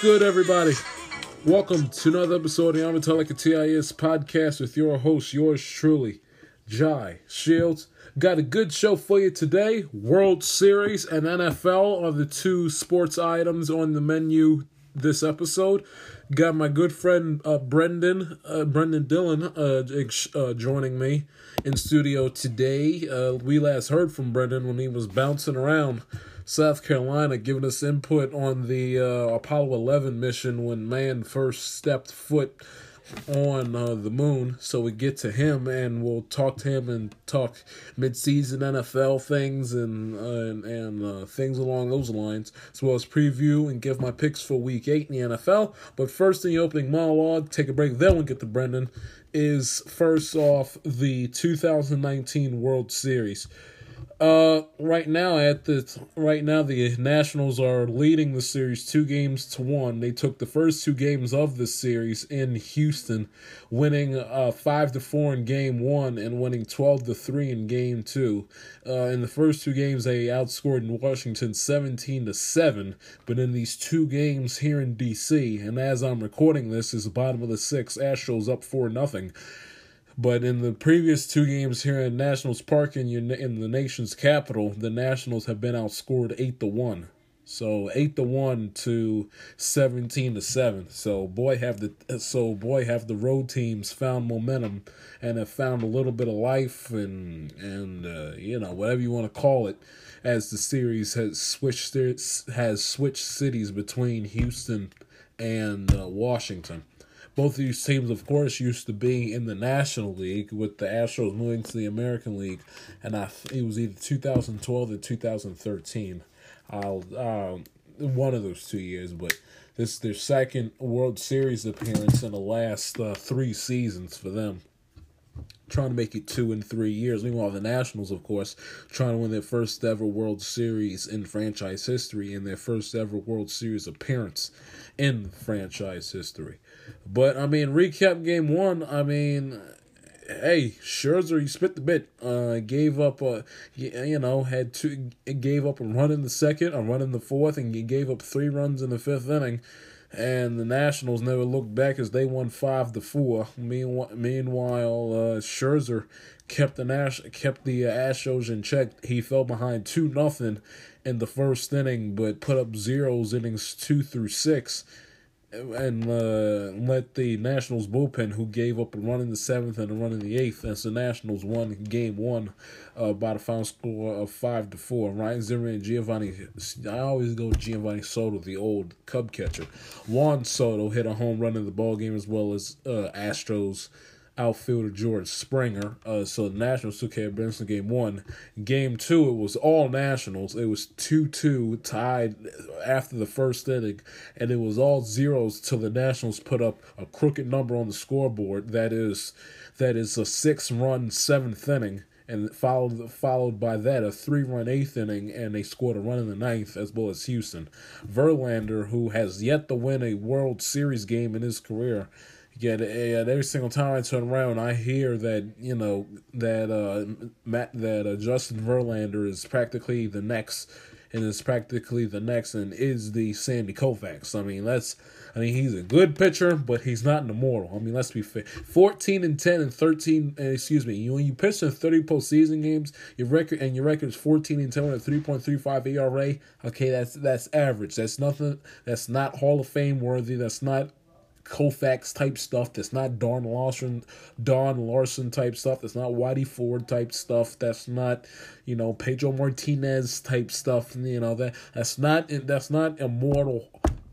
Good, everybody? Welcome to another episode of the Amatelica TIS podcast with your host, yours truly, Jai Shields. Got a good show for you today. World Series and NFL are the two sports items on the menu this episode. Got my good friend uh, Brendan, uh, Brendan Dillon, uh, uh, joining me in studio today. Uh, we last heard from Brendan when he was bouncing around South Carolina, giving us input on the uh, Apollo 11 mission when man first stepped foot on uh, the moon. So we get to him and we'll talk to him and talk mid-season NFL things and uh, and, and uh, things along those lines, as well as preview and give my picks for Week Eight in the NFL. But first, in the opening monologue, take a break. Then we'll get to Brendan. Is first off the 2019 World Series. Uh, right now at the right now the Nationals are leading the series two games to one. They took the first two games of the series in Houston, winning uh five to four in game one and winning twelve to three in game two. Uh, in the first two games they outscored in Washington seventeen to seven, but in these two games here in DC, and as I'm recording this, is the bottom of the sixth. Astros up four nothing. But in the previous two games here in Nationals Park in your in the nation's capital, the Nationals have been outscored eight to one. So eight to one to seventeen to seven. So boy have the so boy have the road teams found momentum and have found a little bit of life and and uh, you know whatever you want to call it, as the series has switched has switched cities between Houston and uh, Washington. Both of these teams, of course, used to be in the National League, with the Astros moving to the American League, and I it was either 2012 or 2013. I'll uh, one of those two years, but this is their second World Series appearance in the last uh, three seasons for them. Trying to make it two in three years. Meanwhile, the Nationals, of course, trying to win their first ever World Series in franchise history and their first ever World Series appearance in franchise history. But I mean, recap game one. I mean, hey, Scherzer, he spit the bit. Uh, gave up. Uh, you know, had two. Gave up a run in the second, a run in the fourth, and he gave up three runs in the fifth inning. And the Nationals never looked back as they won five to four. Meanwhile, meanwhile, uh, Scherzer kept the Nash kept the uh, Astros in check. He fell behind two nothing in the first inning, but put up zeros innings two through six and uh, let the Nationals bullpen, who gave up a run in the seventh and a run in the eighth, as the Nationals won game one uh, by the final score of five to four. Ryan Zimmerman and Geovany, I always go Geovany Soto, the old Cub catcher. Juan Soto hit a home run in the ball game as well as uh, Astros outfielder George Springer. Uh, so the Nationals took care of in game one. Game two, it was all Nationals. It was 2 2 tied after the first inning, and it was all zeros till the Nationals put up a crooked number on the scoreboard. That is, that is a six run seventh inning. And followed followed by that a three run eighth inning, and they scored a run in the ninth as well as Houston. Verlander, who has yet to win a World Series game in his career, Yet, and every single time I turn around, I hear that you know that uh, Matt that uh, Justin Verlander is practically the next and is practically the next and is the Sandy Koufax. I mean, let's I mean, he's a good pitcher, but he's not an immortal. I mean, let's be fair. 14 and 10 and 13, uh, excuse me, you, when you pitch in 30 postseason games, your record and your record is 14 and 10 with a 3.35 ERA. Okay, that's that's average. That's nothing. That's not Hall of Fame worthy. That's not Koufax type stuff. That's not Don Larsen, Don Larsen type stuff. That's not Whitey Ford type stuff. That's not, you know, Pedro Martinez type stuff. You know that that's not that's not immortal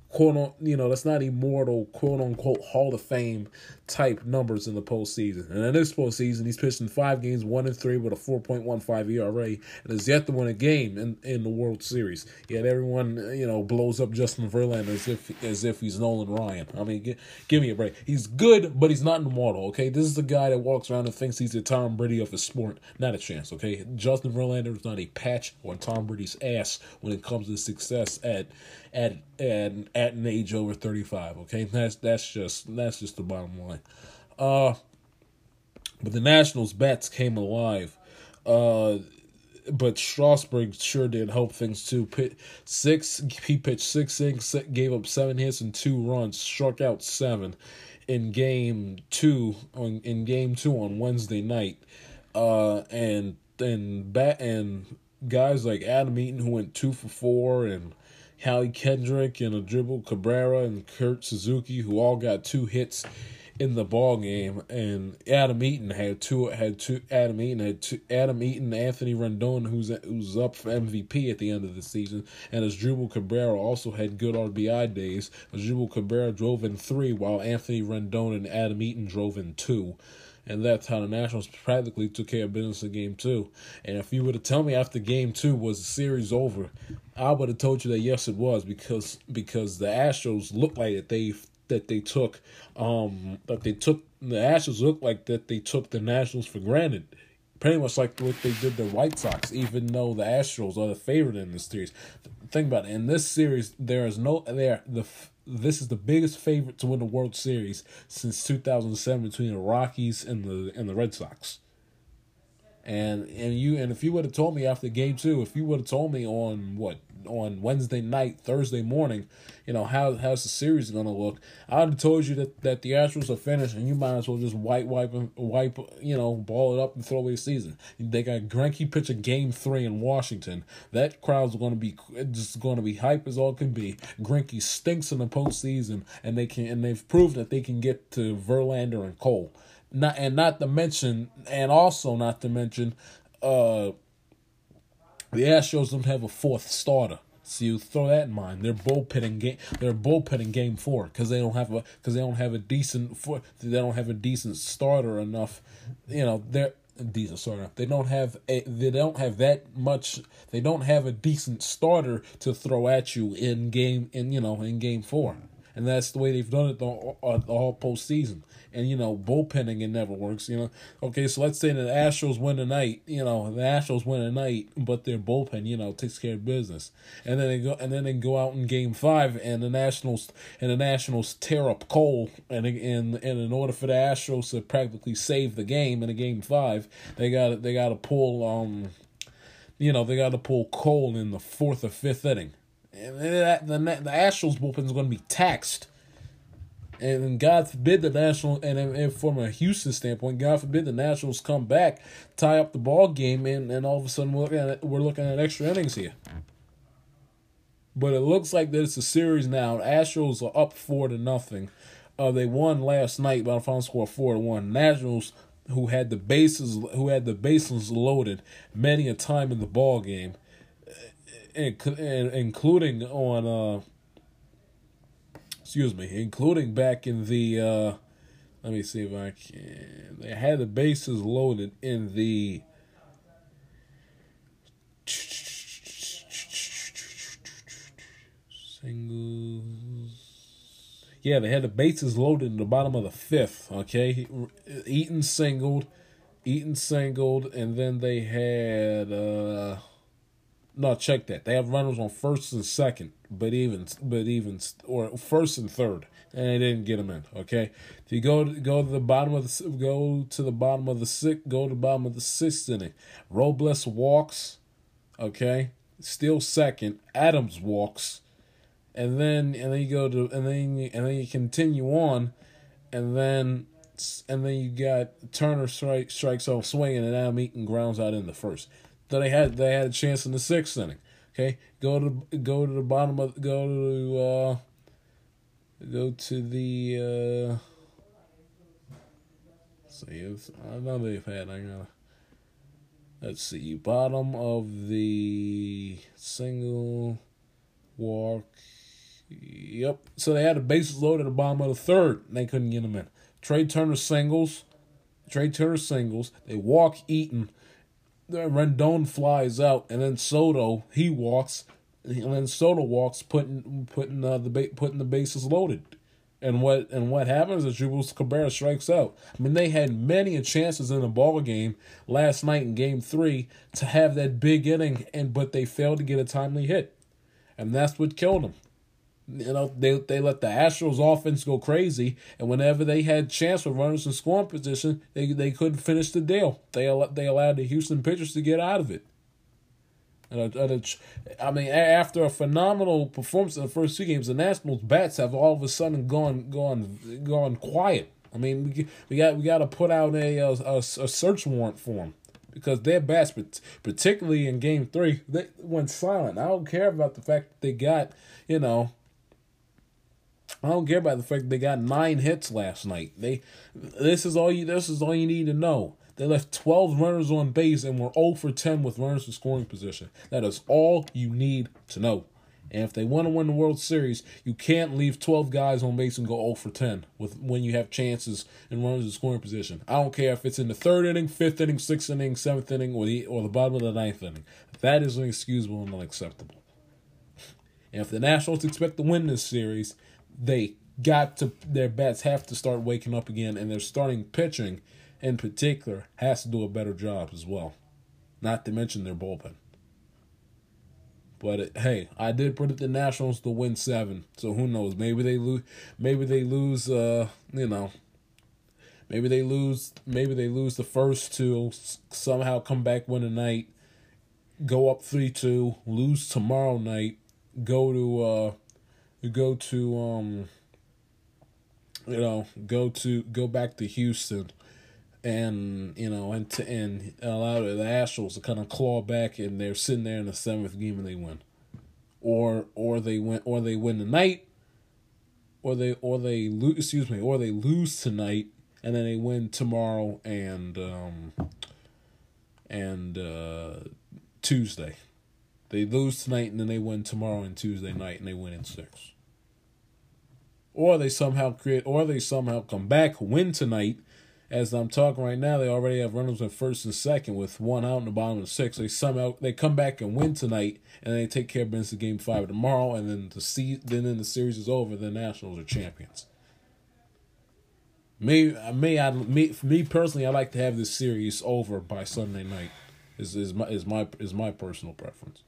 quote on you know that's not immortal quote unquote Hall of Fame type numbers in the postseason. And in this postseason, he's pitched in five games, one and three with a four point one five ERA, and has yet to win a game in, in the World Series. Yet everyone you know blows up Justin Verlander as if as if he's Nolan Ryan. I mean, give, give me a break. He's good, but he's not immortal. Okay, this is the guy that walks around and thinks he's the Tom Brady of his sport. Not a chance. Okay, Justin Verlander is not a patch on Tom Brady's ass when it comes to success at at at at an age over thirty five. Okay, that's that's just that's just the bottom line. Uh, but the Nationals' bats came alive. Uh, but Strasburg sure did help things too. Pit six, he pitched six innings, gave up seven hits and two runs, struck out seven in game two on in game two on Wednesday night. Uh, and and bat and guys like Adam Eaton who went two for four and Howie Kendrick and Asdrubal Cabrera and Kurt Suzuki who all got two hits in the ball game, and Adam Eaton had two. Had two. Adam Eaton had two. Adam Eaton, Anthony Rendon, who's who's up for MVP at the end of the season, and Asdrubal Cabrera also had good RBI days. Asdrubal Cabrera drove in three, while Anthony Rendon and Adam Eaton drove in two. And that's how the Nationals practically took care of business in game two. And if you were to tell me after game two was the series over, I would have told you that yes it was because because the Astros looked like that they that they took um that they took the Astros look like that they took the Nationals for granted. Pretty much like what they did the White Sox, even though the Astros are the favorite in this series. Think about it. In this series, there is no there the this is the biggest favorite to win the World Series since 2007 between the Rockies and the and the Red Sox. And and you and if you would have told me after game two, if you would have told me on what on Wednesday night, Thursday morning, you know how how's the series gonna look, I'd have told you that, that the Astros are finished, and you might as well just white wipe wipe wipe you know ball it up and throw away the season. They got Greinke pitching game three in Washington. That crowd's gonna be just gonna be hype as all can be. Greinke stinks in the postseason, and they can and they've proved that they can get to Verlander and Cole not and not to mention and also not to mention uh the Astros don't have a fourth starter. So you throw that in mind. They're bullpen game. They're bullpen in game four because they don't have a because they don't have a decent for they don't have a decent starter enough. You know they're decent starter. They don't have a they don't have that much. They don't have a decent starter to throw at you in game in you know in game four and that's the way they've done it the, uh, the whole postseason. And you know, bullpenning it never works. You know, okay, so let's say the Astros win tonight. You know, the Astros win tonight, but their bullpen, you know, takes care of business. And then they go, and then they go out in Game Five, and the Nationals and the Nationals tear up Cole. And in and in order for the Astros to practically save the game in a Game Five, they got they got to pull um, you know, they got to pull Cole in the fourth or fifth inning and that, the the Astros bullpen is going to be taxed. And God forbid the National and, and from a Houston standpoint, God forbid the Nationals come back, tie up the ball game, and, and all of a sudden we're looking at we're looking at extra innings here. But it looks like that it's a series now. Astros are up four to nothing. Uh, they won last night by a final score four to one. Nationals, who had the bases who had the bases loaded many a time in the ball game, and, and including on uh excuse me including back in the uh let me see if i can they had the bases loaded in the singles. Yeah they had the bases loaded in the bottom of the fifth okay? Eaton singled eaton singled and then they had uh no, check that. They have runners on first and second, but even, but even, or first and third, and they didn't get them in. Okay, if you go go to the bottom of the go to the bottom of the six, go to the bottom of the sixth inning. Robles walks. Okay, still second. Adams walks, and then and then you go to and then and then you continue on, and then and then you got Turner strike, strikes off swinging, and Adam Eaton grounds out in the first. Then they had they had a chance in the sixth inning. Okay, go to go to the bottom of go to uh, go to the. Uh, see if I know they've had. I gotta. Let's see, bottom of the single walk. Yep. So they had a bases loaded at the bottom of the third. And they couldn't get them in. Trea Turner singles. Trea Turner singles. They walk Eaton. Rendon flies out, and then Soto he walks, and then Soto walks, putting putting uh, the ba- putting the bases loaded. And what and what happens is Jubilees Cabrera strikes out. I mean, they had many chances in the ball game last night in Game Three to have that big inning, and but they failed to get a timely hit, and that's what killed them. You know, they they let the Astros offense go crazy, and whenever they had chance with runners in scoring position, they they couldn't finish the deal. They they allowed the Houston pitchers to get out of it. And, I mean, after a phenomenal performance in the first two games, the Nationals bats have all of a sudden gone gone gone quiet. I mean, we we got we got to put out a, a a search warrant for them because their bats, particularly in Game Three, they went silent. I don't care about the fact that they got you know. I don't care about the fact they got nine hits last night. They, this is all you. This is all you need to know. They left 12 runners on base and were 0 for 10 with runners in scoring position. That is all you need to know. And if they want to win the World Series, you can't leave 12 guys on base and go 0 for 10 with when you have chances and runners in scoring position. I don't care if it's in the third inning, fifth inning, sixth inning, seventh inning, or the or the bottom of the ninth inning. That is inexcusable and unacceptable. And if the Nationals expect to win this series, they got to their bats have to start waking up again, and their starting pitching in particular has to do a better job as well. Not to mention their bullpen. But it, hey, I did predict the Nationals to win seven, so who knows? Maybe they lose. Maybe they lose. Uh, you know. Maybe they lose. Maybe they lose the first two. Somehow come back win tonight. Go up three two. Lose tomorrow night. Go to. uh Go to. um You know. Go to. Go back to Houston and you know, and to, and allow the Astros to kind of claw back, and they're sitting there in the seventh game and they win, or or they win or they win tonight, or they or they lose. Excuse me, or they lose tonight and then they win tomorrow and um and uh Tuesday. They lose tonight and then they win tomorrow and Tuesday night and they win in six. Or they somehow create or they somehow come back, win tonight, as I'm talking right now, they already have runners in first and second with one out in the bottom of the sixth. They somehow they come back and win tonight, and they take care of in Game Five tomorrow, and then the see then then the series is over. The Nationals are champions. Me, me, I, me, me personally, I like to have this series over by Sunday night. Is is my is my is my personal preference.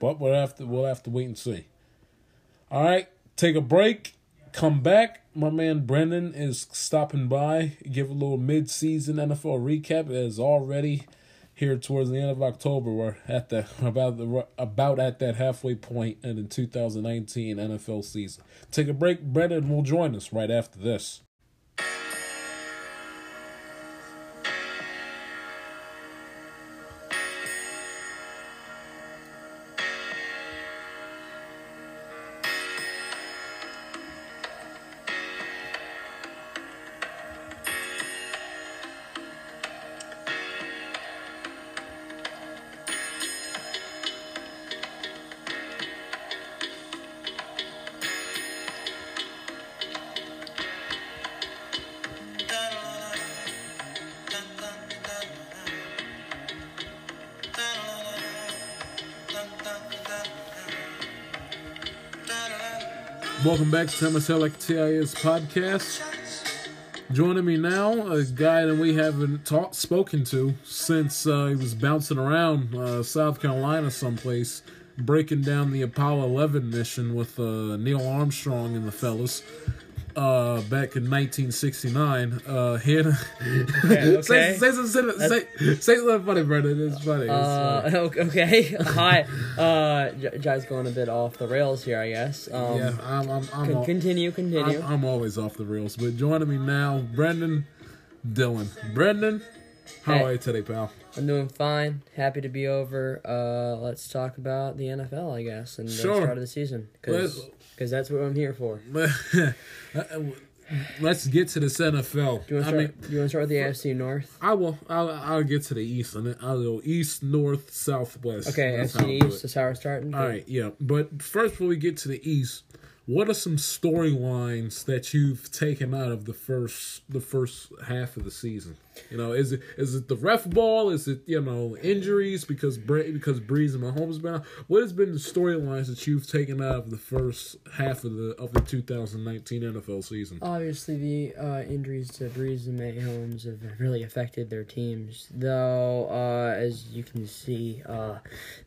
But we'll have to we'll have to wait and see. All right, take a break come back. My man Brendan is stopping by, give a little mid-season NFL recap. It is already here towards the end of October. We're at the about the about at that halfway point in the 2019 NFL season. Take a break. Brendan will join us right after this. Welcome back to MSL TIS podcast. Joining me now, a guy that we haven't talked spoken to since uh, he was bouncing around uh, South Carolina someplace, breaking down the Apollo 11 mission with uh, Neil Armstrong and the fellas. Uh, back in 1969, uh, Hannah. okay. say, say, some- say, say, say something funny, Brendan. It's funny. It's Uh, funny. okay. Hi. Uh, J- Jai's going a bit off the rails here, I guess. Um, yeah, I'm, I'm, I'm, con- continue, continue. I'm, I'm always off the rails. But joining me now, Brendan Dylan. Brendan, how Hey. are you today, pal? I'm doing fine. Happy to be over. Uh, let's talk about the NFL, I guess, and Sure. the start of the season, because Let's- that's what I'm here for. Uh, let's get to the NFL. Do you want I to mean, start? do you want to start with the AFC North? I will. I'll, I'll get to the east, and then I'll go east, north, southwest. Okay, That's AFC East. That's how we're starting. All right, yeah. But first, before we get to the East, what are some storylines that you've taken out of the first the first half of the season? You know, is it is it the ref ball? Is it you know injuries because Bre- because Brees and Mahomes been out? What has been the storylines that you've taken out of the first half of the of the 2019 NFL season? Obviously, the uh, injuries to Brees and Mahomes have really affected their teams. Though, uh, as you can see, uh,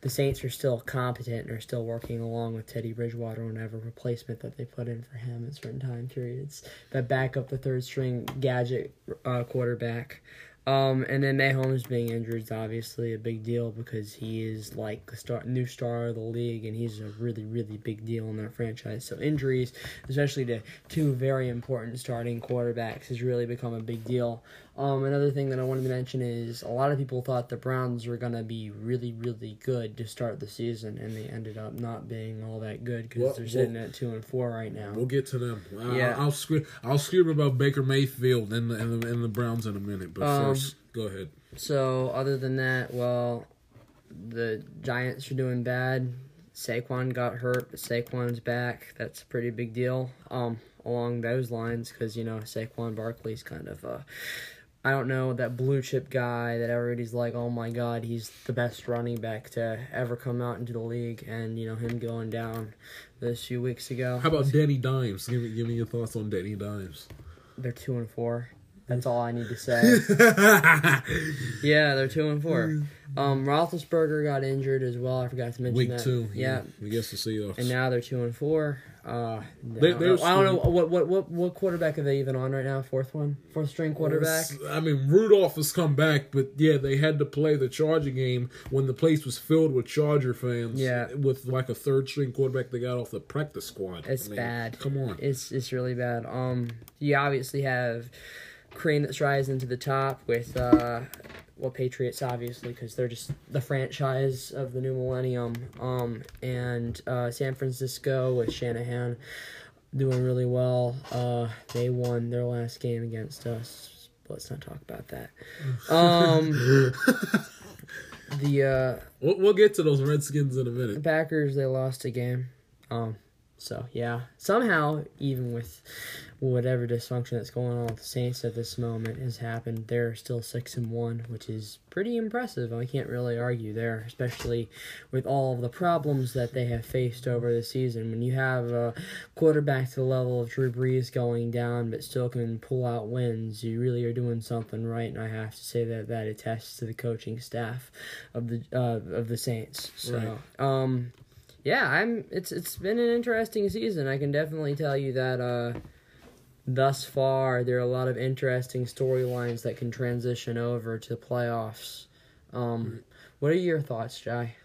the Saints are still competent and are still working along with Teddy Bridgewater on every replacement that they put in for him at certain time periods that back up the third string gadget uh, quarterback. Um, and then Mahomes being injured is obviously a big deal because he is like the star, new star of the league, and he's a really, really big deal in their franchise. So injuries, especially to two very important starting quarterbacks, has really become a big deal. Um, another thing that I wanted to mention is a lot of people thought the Browns were gonna be really, really good to start the season, and they ended up not being all that good because Well, they're well- sitting at two and four right now. We'll get to them. I, Yeah. I'll scream. I'll scream about Baker Mayfield and the, and the, and the Browns in a minute. But Um, first, go ahead. So other than that, well, the Giants are doing bad. Saquon got hurt, but Saquon's back. That's a pretty big deal. Um, along those lines, because you know Saquon Barkley's kind of uh, I don't know that blue chip guy that everybody's like, oh my god, he's the best running back to ever come out into the league, and you know him going down this few weeks ago. How about Danny Dimes? Give me give me your thoughts on Danny Dimes. They're two and four. That's all I need to say. Yeah, they're two and four. Um, Roethlisberger got injured as well. I forgot to mention that. Week that. two, Yeah. we against the Seahawks. And now they're two and four. Uh, They- I, don't I don't know what, what what what quarterback are they even on right now? Fourth one, fourth string quarterback. I mean, Rudolph has come back, but yeah, they had to play the Charger game when the place was filled with Charger fans. Yeah. with like a third string quarterback they got off the practice squad. It's I mean, bad. Come on. It's it's really bad. Um, you obviously have cream that's rising to the top with uh, well Patriots obviously because they're just the franchise of the new millennium. Um, and uh, San Francisco with Shanahan doing really well. Uh, they won their last game against us. Let's not talk about that. Um, the uh, We'll, we'll get to those Redskins in a minute. Packers they lost a game. Um so yeah. Somehow, even with whatever dysfunction that's going on with the Saints at this moment has happened, they're still six and one, which is pretty impressive. I can't really argue there, especially with all of the problems that they have faced over the season. When you have a quarterback to the level of Drew Brees going down but still can pull out wins, you really are doing something right, and I have to say that that attests to the coaching staff of the uh, of the Saints. So Right. um yeah, I'm it's it's been an interesting season. I can definitely tell you that uh thus far there are a lot of interesting storylines that can transition over to the playoffs. Um what are your thoughts, Jai?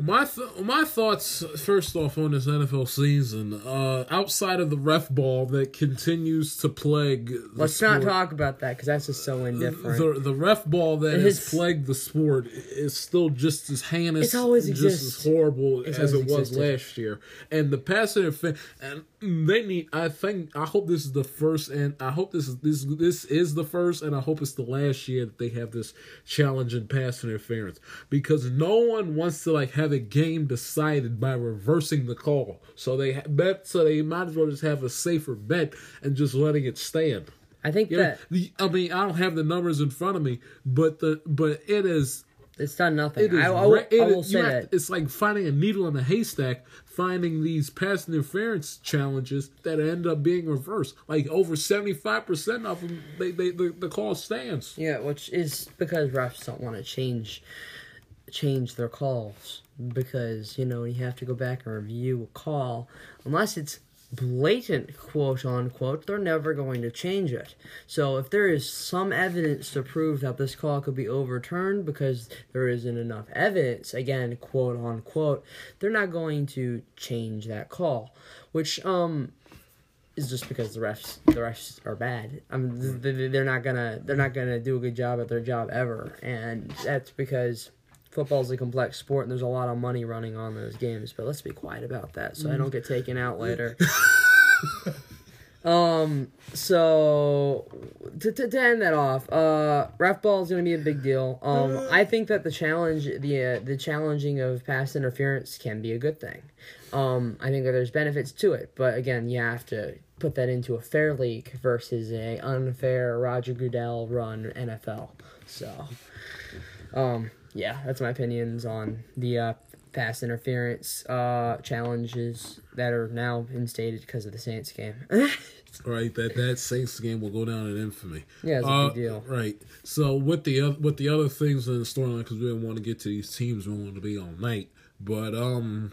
My th- my thoughts first off on this NFL season, uh, outside of the ref ball that continues to plague. The Let's not talk about that because that's just so indifferent. The, the ref ball that It has plagued the sport is still just as heinous, It's always just exist. as horrible It's as it always was existed. last year. And the pass interference, and they need. I think. I hope this is the first, and I hope this is this this is the first, and I hope it's the last year that they have this challenge in pass interference because no one wants to like have a game decided by reversing the call. So they bet. So they might as well just have a safer bet and just letting it stand. I think Yeah, that the, I mean, I don't have the numbers in front of me, but the but it is it's done nothing. it is. I, I will, it I will is- say that. to- it's like finding a needle in a haystack, finding these pass interference challenges that end up being reversed. Like over seventy five percent of them, they, they the, the call stands. Yeah, which is because refs don't want to change change their calls because you know you have to go back and review a call unless it's blatant quote unquote, they're never going to change it. So if there is some evidence to prove that this call could be overturned because there isn't enough evidence, again, quote unquote, they're not going to change that call. Which um is just because the refs the refs are bad. I mean th- th- they're not gonna they're not gonna do a good job at their job ever, and that's because football's a complex sport and there's a lot of money running on those games. But let's be quiet about that so I don't get taken out later. um. So to, to, to end that off, uh, ref ball is going to be a big deal. Um, I think that the challenge, the uh, the challenging of pass interference can be a good thing. Um, I think that there's benefits to it, but again, you have to put that into a fair league versus a unfair Roger Goodell run NFL. So, um, yeah, that's my opinions on the uh, pass interference uh, challenges that are now instated because of the Saints game. Right, that that Saints game will go down in infamy. Yeah, it's a Uh, big deal. Right. So with the oth- with the other things in the storyline, because we didn't want to get to these teams, we want to be all night. But um,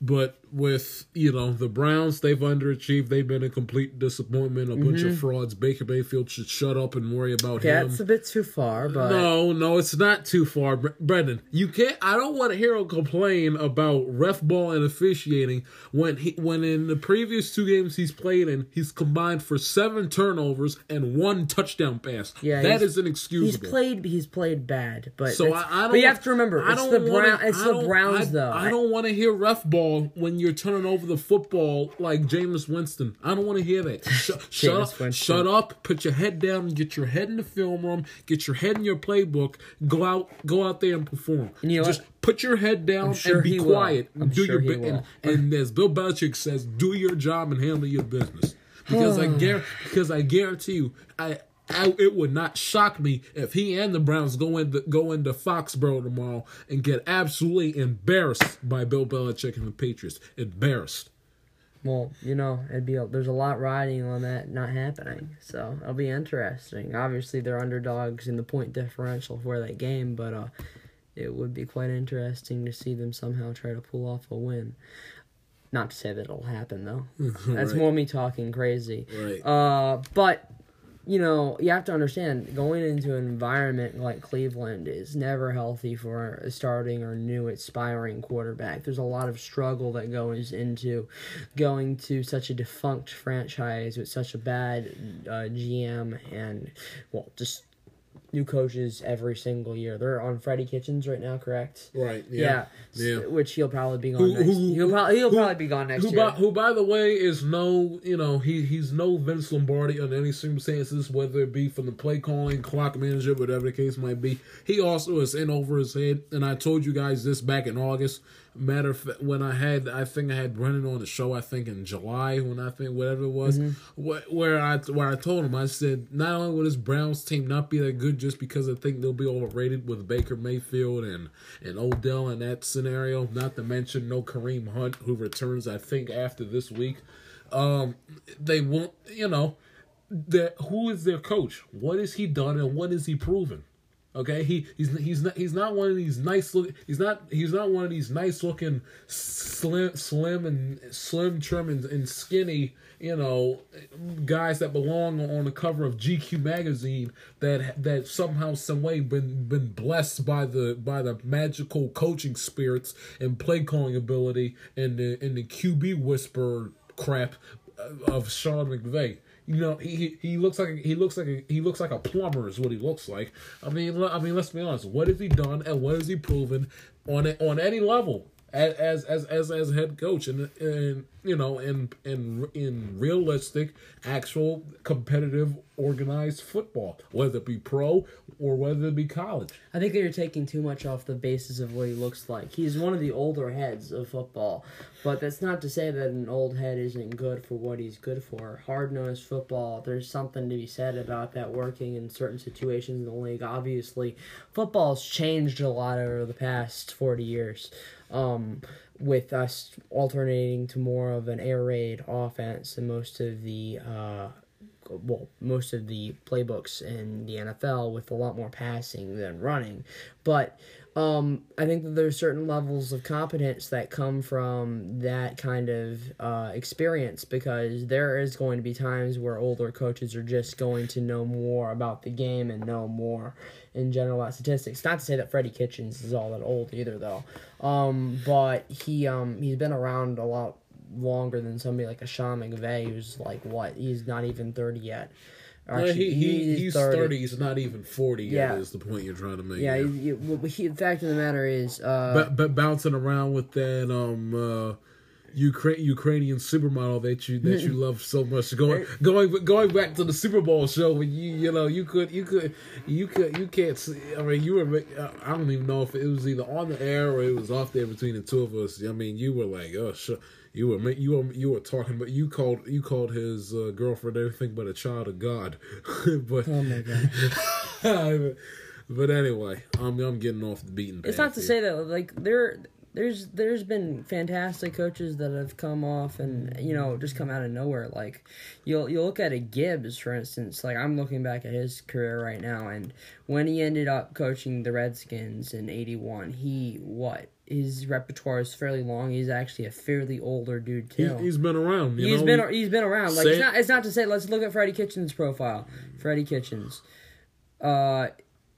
but with you know the Browns, they've underachieved. They've been a complete disappointment. A bunch of mm-hmm. frauds. Baker Mayfield should shut up and worry about Yeah, him. it's a bit too far, but No, no, it's not too far, Brendan. You can't. I don't want to hear him complain about ref ball and officiating when he when in the previous two games he's played in, he's combined for seven turnovers and one touchdown pass. Yeah, that is is inexcusable. he's played he's played bad. But So I, I don't. but you have to remember, I it's don't the wanna- It's the Browns, I, though. I don't want to hear ref ball when you're turning over the football like Jameis Winston. I don't want to hear that. Sh- shut up. Winston. Shut up. Put your head down. Get your head in the film room. Get your head in your playbook. Go out. Go out there and perform. And you know Just what? put your head down sure and be quiet. Do sure your. And, and as Bill Belichick says, do your job and handle your business. Because I guarantee, because I guarantee you, I, I it would not shock me if he and the Browns go into go into Foxborough tomorrow and get absolutely embarrassed by Bill Belichick and the Patriots. Embarrassed. Well, you know, it'd be a, there's a lot riding on that not happening, so it'll be interesting. Obviously, they're underdogs in the point differential for that game, but uh, it would be quite interesting to see them somehow try to pull off a win. Not to say that it'll happen though. That's Right. more me talking crazy. Right. Uh, but you know, you have to understand going into an environment like Cleveland is never healthy for a starting or new aspiring quarterback. There's a lot of struggle that goes into going to such a defunct franchise with such a bad uh, GM and, well, just new coaches every single year. They're on Freddie Kitchens right now, correct? Right. Yeah. Yeah. S- Which he'll probably be gone Who- next. who- he'll probably he'll who- probably be gone next Who year. by, who, by the way, is no, you know, he he's no Vince Lombardi under any circumstances, whether it be from the play calling, clock management, whatever the case might be. He also is in over his head, and I told you guys this back in August. Matter of fact, when I had, I think I had Brennan on the show. I think in July when I think whatever it was, where, where I where I told him I said not only will this Browns team not be that good just because I think they'll be overrated with Baker Mayfield and and Odell in that scenario. Not to mention no Kareem Hunt who returns I think after this week. Um, they won't. You know, their, who is their coach? What has he done and what has he proven? Okay, he he's he's not he's not one of these nice look. He's not he's not one of these nice looking slim slim and slim trim and, and skinny you know guys that belong on the cover of GQ magazine that that somehow some way been been blessed by the by the magical coaching spirits and play calling ability and the and the QB whisper crap of Sean McVay. You know, he he- looks like he looks like a, he looks like a plumber is what he looks like. I mean, I mean, let's be honest. What has he done and what has he proven on on any level as as as as head coach and and you know in in in realistic, actual competitive, organized football, whether it be pro or whether it be college. I think that you're taking too much off the basis of what he looks like. He's one of the older heads of football, but that's not to say that an old head isn't good for what he's good for. Hard nosed football, there's something to be said about that working in certain situations in the league. Obviously, football's changed a lot over the past 40 years. Um, with us alternating to more of an air raid offense and most of the uh, well, most of the playbooks in the NFL with a lot more passing than running. But um, I think that there's certain levels of competence that come from that kind of uh, experience because there is going to be times where older coaches are just going to know more about the game and know more in general about statistics. Not to say that Freddie Kitchens is all that old either, though. Um, but he um, he's been around a lot longer than somebody like a Sean McVay who's like what? He's not even thirty yet. Actually, he, he, he's 30. He's not even 40 yet, Yeah. is the point you're trying to make. Yeah, yeah. he, he, well, he, the fact of the matter is, uh, but, but bouncing around with that um uh Ukra- Ukrainian supermodel that you that you love so much. Going going going back to the Super Bowl show when you you know you could you could you could you can't see. I mean you were uh, I don't even know if it was either on the air or it was off there between the two of us. I mean you were like oh sure. You were you were you were talking, but you called you called his uh, girlfriend everything but a child of God. but oh my god. but anyway, I'm I'm getting off the beaten path. It's not to here. say that like there there's there's been fantastic coaches that have come off and you know just come out of nowhere. Like you'll you'll look at a Gibbs for instance. Like I'm looking back at his career right now, and when he ended up coaching the Redskins in '81, he what his repertoire is fairly long. He's actually a fairly older dude He, too. he's been around. You He's know? been he's been around. Like Say- it's not it's not to say let's look at Freddie Kitchens' profile. Freddie Kitchens. Uh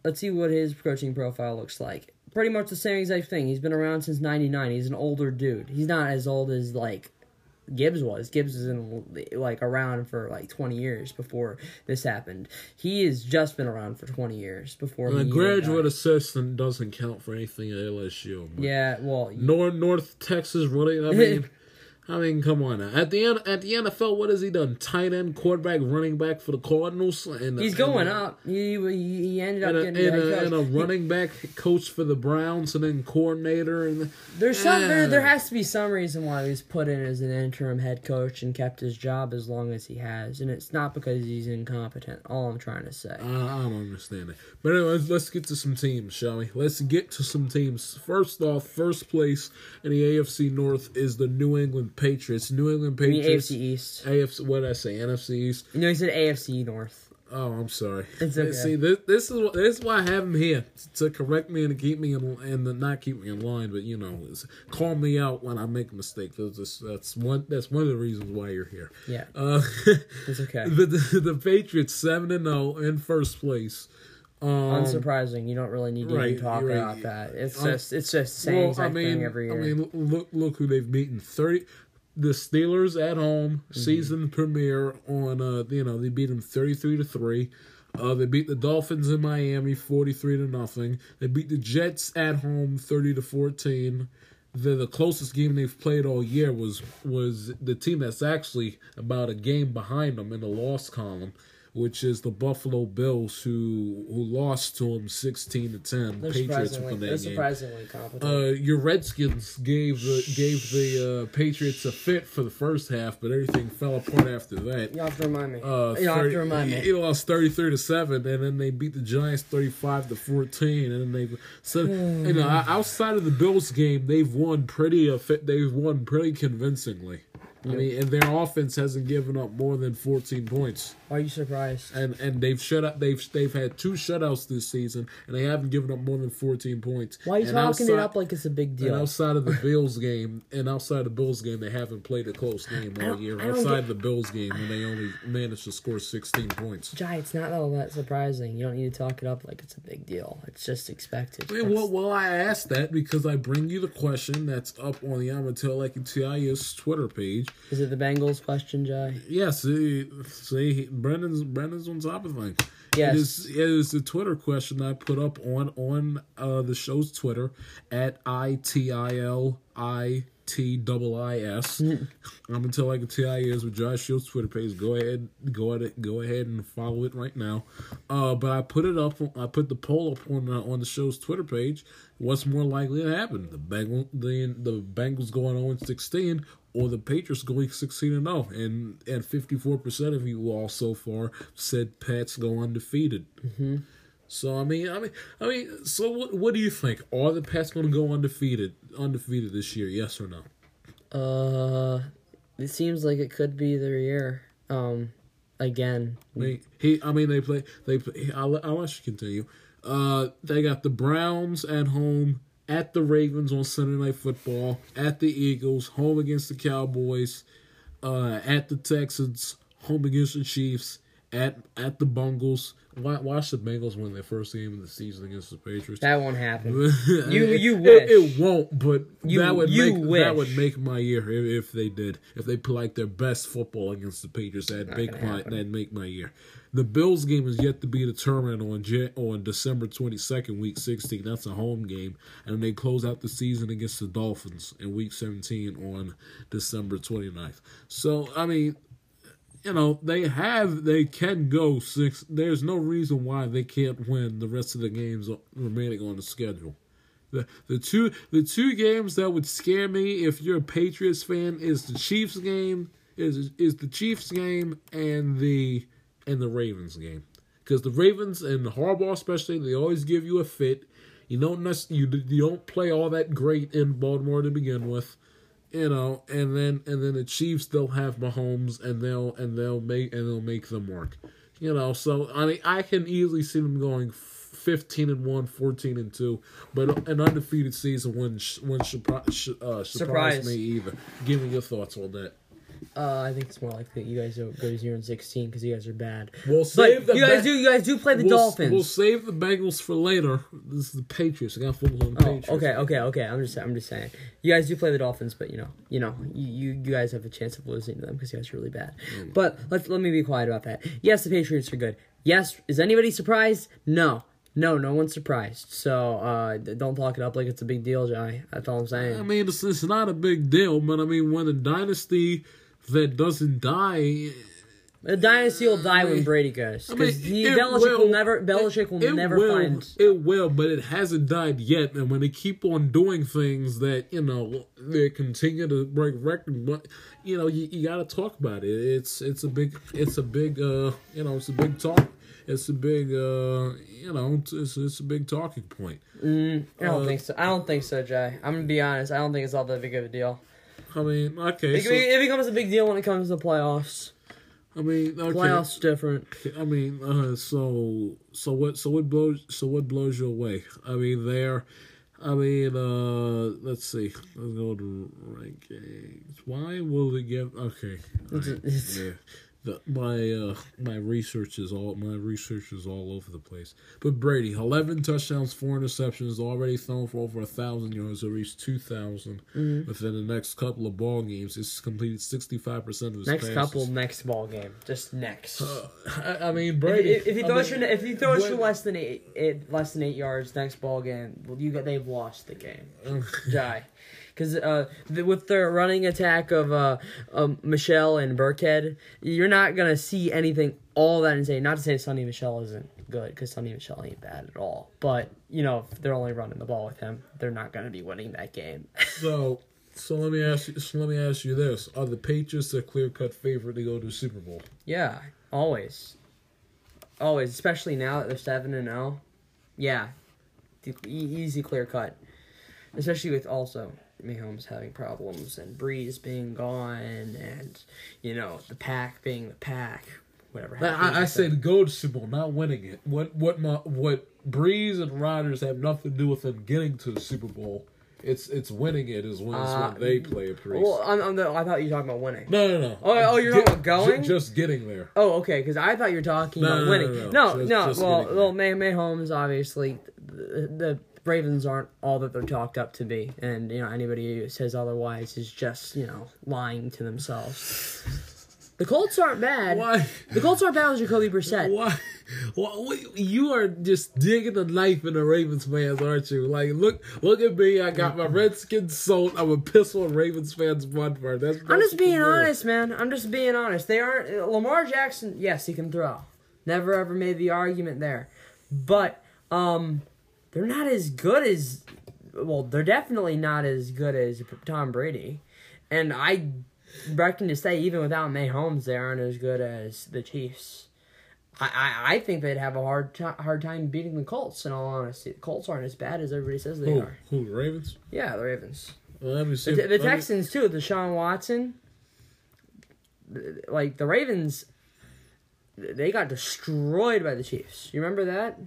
let's see what his coaching profile looks like. Pretty much the same exact thing. He's been around since '99. He's an older dude. He's not as old as like Gibbs was. Gibbs is in like around for like 20 years before this happened. He has just been around for 20 years before. a graduate assistant doesn't count for anything at LSU. Yeah, well, North North Texas running. I mean, I mean, come on now. At the end, at the NFL, what has he done? Tight end, quarterback, running back for the Cardinals, and he's going up. He he, ended up And a, getting and, a, and a running back coach for the Browns, and then coordinator, and There's some there, there Ah. has to be some reason why he was put in as an interim head coach and kept his job as long as he has, and it's not because he's incompetent. All I'm trying to say. I, I don't understand it. But anyway, let's, let's get to some teams, shall we? Let's get to some teams. First off, first place in the AFC North is the New England Patriots. New England Patriots. AFC East. AFC. What did I say? NFC East. Know he said AFC North. Oh, I'm sorry. It's okay. See, this, this is this is why I have him here to correct me and to keep me in and to not keep me in line, but you know, call me out when I make a mistake. That's that's one that's one of the reasons why you're here. Yeah, Uh, it's okay. the, the the Patriots seven and zero in first place. Um, Unsurprising. You don't really need to right, even talk right. about that. It's Um, just it's just same well, I mean, thing every year. I mean, look look who they've beaten. Thirty. The Steelers at home, Mm-hmm. season premiere on. Uh, you know they beat them thirty three to three. Uh, they beat the Dolphins in Miami forty three to nothing. They beat the Jets at home thirty to fourteen. The the closest game they've played all year was was the team that's actually about a game behind them in the loss column, which is the Buffalo Bills, who who lost to them sixteen to ten. they're Patriots won that they're game. surprisingly competent. Uh, your Redskins gave the gave the uh, Patriots a fit for the first half, but everything fell apart after that. you have to remind me. Uh, you have to remind me. They lost thirty three to seven, and then they beat the Giants thirty five to fourteen, and then they so you know outside of the Bills game, they've won pretty they've won pretty convincingly. I mean, and their offense hasn't given up more than fourteen points, Why are you surprised? and and they've shut up. They've they've had two shutouts this season, and they haven't given up more than fourteen points. Why are you And talking it up like it's a big deal? and outside of the Bills game, and outside the Bills game, they haven't played a close game all year. Outside get- the Bills game, when they only managed to score 16 points. Jai, it's not all that surprising. You don't need to talk it up like it's a big deal. It's just expected. I mean, well, well, I asked that because I bring you the question that's up on the and TIS Twitter page. Is it the Bengals question, Jai? Yes, see, see, Brendan's Brendan's on top of things. Yes. It is, it is the Twitter question I put up on on uh, the show's Twitter at I T I L I T double I S. I'm gonna tell like a TI is with Josh Shields Twitter page. Go ahead, go ahead, go ahead and follow it right now. Uh, but I put it up. I put the poll up on the, on the show's Twitter page. What's more likely to happen? The Bengal, the the Bengals going 0 16, or the Patriots going 16 and 0? And and 54 percent of you all so far said Pats go undefeated. Mm-hmm. So I mean, I mean, I mean, so what? What do you think? Are the Pats going to go undefeated, undefeated this year? Yes or no? Uh, it seems like it could be their year. Um, again, I mean, he. I mean, they play. They. Play, I'll, I'll let you continue. Uh, they got the Browns at home, at the Ravens on Sunday Night Football, at the Eagles, home against the Cowboys, uh, at the Texans, home against the Chiefs, at at the Bungles. Wa- Watch the Bengals win their first game of the season against the Patriots. That won't happen. you you it, wish. it, won't, but You- that would make wish. that would make my year if, if they did. If they play like their best football against the Patriots, that'd make my happen. that'd make my year. The Bills game is yet to be determined on Jan- on December twenty second, week sixteen. That's a home game, and they close out the season against the Dolphins in week seventeen on December 29th. So I mean, you know they have they can go six. There's no reason why they can't win the rest of the games remaining on the schedule. The the two the two games that would scare me if you're a Patriots fan is the Chiefs game is is the Chiefs game and the and the Ravens game because the Ravens and Harbaugh especially they always give you a fit. You don't you you don't play all that great in Baltimore to begin with, you know, and then and then the Chiefs they'll have Mahomes and they'll and they'll make and they'll make them work, you know. So I mean I can easily see them going 15 and 1, 14 and 2, but an undefeated season wouldn't wouldn't surpri- uh, surprise Surprise. me either. Give me your thoughts on that. Uh, I think it's more likely that you guys will go zero and sixteen because you guys are bad. We'll save But the you guys Ba- do. You guys do play the we'll, Dolphins. We'll save the Bengals for later. This is the Patriots. I got focus on the Oh, Patriots. okay, okay, okay. I'm just, I'm just saying. You guys do play the Dolphins, but you know, you know, you, you, you guys have a chance of losing to them because you guys are really bad. Mm. But let let me be quiet about that. Yes, the Patriots are good. Yes, is anybody surprised? No, no, no one's surprised. So uh, don't talk it up like it's a big deal, Jai. That's all I'm saying. I mean, it's, it's not a big deal, but I mean, when a dynasty that doesn't die, the dynasty will die when Brady goes I mean, because Belichick will, never. Belichick will it never will, find. It will, but it hasn't died yet. And when they keep on doing things that you know they continue to break record, but you know you, you got to talk about it. It's it's a big it's a big uh you know it's a big talk. It's a big uh you know it's it's a big talking point. I don't uh, think so. I don't think so, Jay. I'm gonna be honest. I don't think it's all that big of a deal. I mean, okay, It, so, it becomes a big deal when it comes to playoffs. I mean, okay. Playoffs different. I mean, uh, so so what so what blows so what blows you away? I mean, there. I mean, uh, let's see. Let's go to rankings. Why will they get okay? It's- yeah. The, my uh my research is all my research is all over the place. But Brady, eleven touchdowns, four interceptions, already thrown for over a thousand yards, or reached two Mm-hmm. within the next couple of ball games. He's completed sixty five percent of his Next passes. couple, next ball game, just next. I, I mean, Brady. if, if he I throws mean, for if he throws when- less than eight, eight less than eight yards next ball game, well, you got they've lost the game. Jai, because uh, the, with their running attack of uh, um, Michel and Burkhead, you're not gonna see anything all that insane. Not to say Sony Michel isn't good, because Sony Michel ain't bad at all. But you know, if they're only running the ball with him, they're not gonna be winning that game. So, so let me ask you. So let me ask you this: Are the Patriots a clear-cut favorite to go to the Super Bowl? Yeah, always, always. Especially now that they're seven and zero. Yeah, e- easy clear cut. Especially with also Mahomes having problems and Brees being gone and you know the pack being the pack. Whatever. I, I said go to Super Bowl, not winning it. What what my what Brees and Rodgers have nothing to do with them getting to the Super Bowl. It's it's winning it is when, Uh, when they play a priest. Well, I'm, I'm the, I thought you were talking about winning. no, no, no. Oh, oh, you're talking about going? ju- just getting there. Oh, okay. Because I thought you were talking No, about no, no, winning. no, No, just- no. just well, getting well, May Mahomes obviously the, the Ravens aren't all that they're talked up to be, and you know anybody who says otherwise is just you know lying to themselves. The Colts aren't bad. Why? The Colts aren't bad with Jacoby Brissett. Why? Why? You are just digging a knife in the Ravens fans, aren't you? Like, look, look at me. I got my Redskins sold. I'm a piss on Ravens fans' butt for. That's, I'm just being honest, man. I'm just being honest. They aren't Lamar Jackson. Yes, he can throw. Never ever made the argument there, but um, they're not as good as. Well, they're definitely not as good as Tom Brady, and I reckon to say even without Mahomes, they aren't as good as the Chiefs. I, I, I think they'd have a hard ti hard time beating the Colts. In all honesty, the Colts aren't as bad as everybody says they Who? are. Who? The Ravens? Yeah, the Ravens. Well, let me see. The, the let me- Texans too. The Sean Watson, like the Ravens, they got destroyed by the Chiefs. You remember that?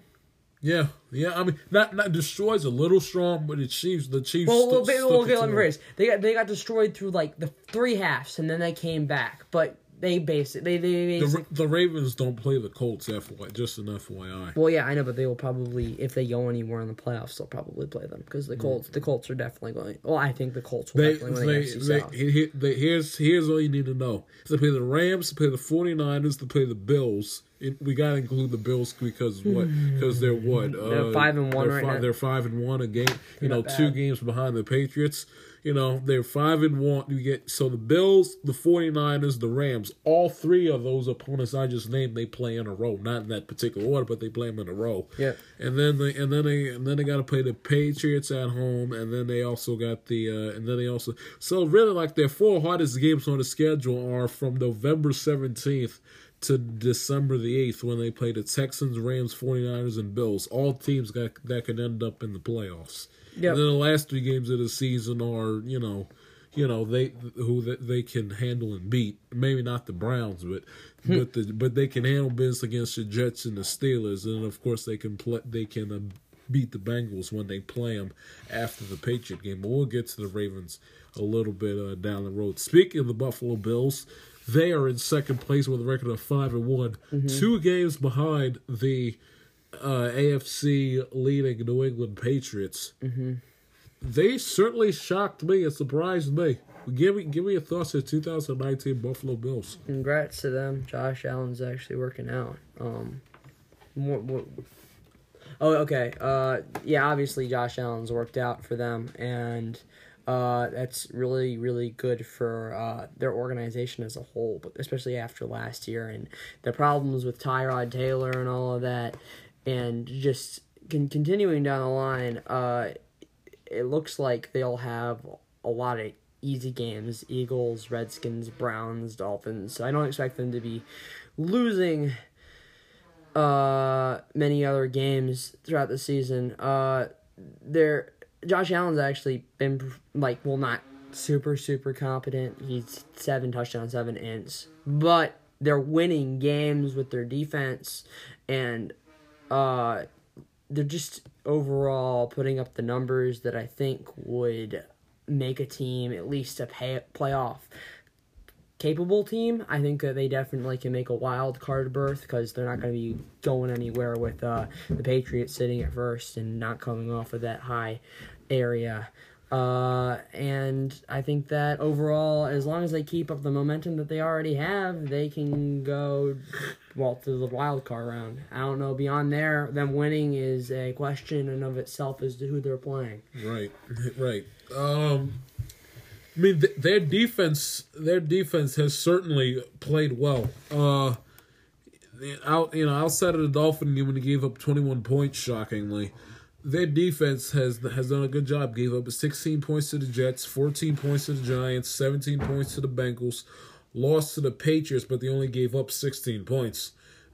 Yeah, yeah. I mean, not not destroys a little strong, but the Chiefs, the Chiefs. Well, stu- well, stuck well, it okay, let me them. rephrase. They got they got destroyed through like the three halves, and then they came back. But they basically they they The, basically, Ra- the Ravens don't play the Colts. FY, just an FYI. well, yeah, I know, but they will probably if they go anywhere in the playoffs, they'll probably play them because the Colts the Colts are definitely going. Well, I think the Colts will They, definitely win they, the AFC they, South. he- he- here's here's all you need to know. They play the Rams, they play the 49ers, they play the Bills. It, we gotta include the Bills because what? Because they're what? Uh, They're five and one right fi- now. They're five and one a game. You know, two games behind the Patriots. You know, they're five and one. You get so the Bills, the 49ers, the Rams. All three of those opponents I just named, they play in a row. Not in that particular order, but they play them in a row. Yeah. And then they and then they and then they got to play the Patriots at home, and then they also got the uh, and then they also so really like their four hardest games on the schedule are from November seventeenth to December the eighth when they play the Texans, Rams, 49ers, and Bills. All teams got that can end up in the playoffs. Yep. And then the last three games of the season are you know. You know they who they, can handle and beat. Maybe not the Browns, but but the but they can handle business against the Jets and the Steelers, and of course they can play. They can uh, beat the Bengals when they play them after the Patriot game. But we'll get to the Ravens a little bit uh, down the road. Speaking of the Buffalo Bills, they are in second place with a record of five and one, two games behind the uh, AFC leading New England Patriots. Mm-hmm. They certainly shocked me and surprised me. Give me give me your thoughts on 2019 Buffalo Bills. Congrats to them. Josh Allen's actually working out. Um, more, more, oh, okay. Uh, yeah, obviously Josh Allen's worked out for them, and uh, that's really, really good for uh, their organization as a whole, but especially after last year and the problems with Tyrod Taylor and all of that, and just con- continuing down the line. Uh, it looks like they'll have a lot of easy games Eagles, Redskins, Browns, Dolphins. So I don't expect them to be losing uh many other games throughout the season. Uh they're Josh Allen's actually been like well not super super competent. He's seven touchdowns, seven ints, But they're winning games with their defense and uh they're just overall putting up the numbers that I think would make a team at least a pay, playoff capable team. I think that they definitely can make a wild card berth because they're not going to be going anywhere with uh, the Patriots sitting at first and not coming off of that high area. Uh, and I think that overall, as long as they keep up the momentum that they already have, they can go well to the wild card round. I don't know. Beyond there, them winning is a question in of itself as to who they're playing. Right, right. Um, I mean, th- their defense, their defense has certainly played well. Uh, out, you know, outside of the Dolphin game when he gave up twenty one points, shockingly, their defense has has done a good job. Gave up sixteen points to the Jets, fourteen points to the Giants, seventeen points to the Bengals, lost to the Patriots, but they only gave up sixteen points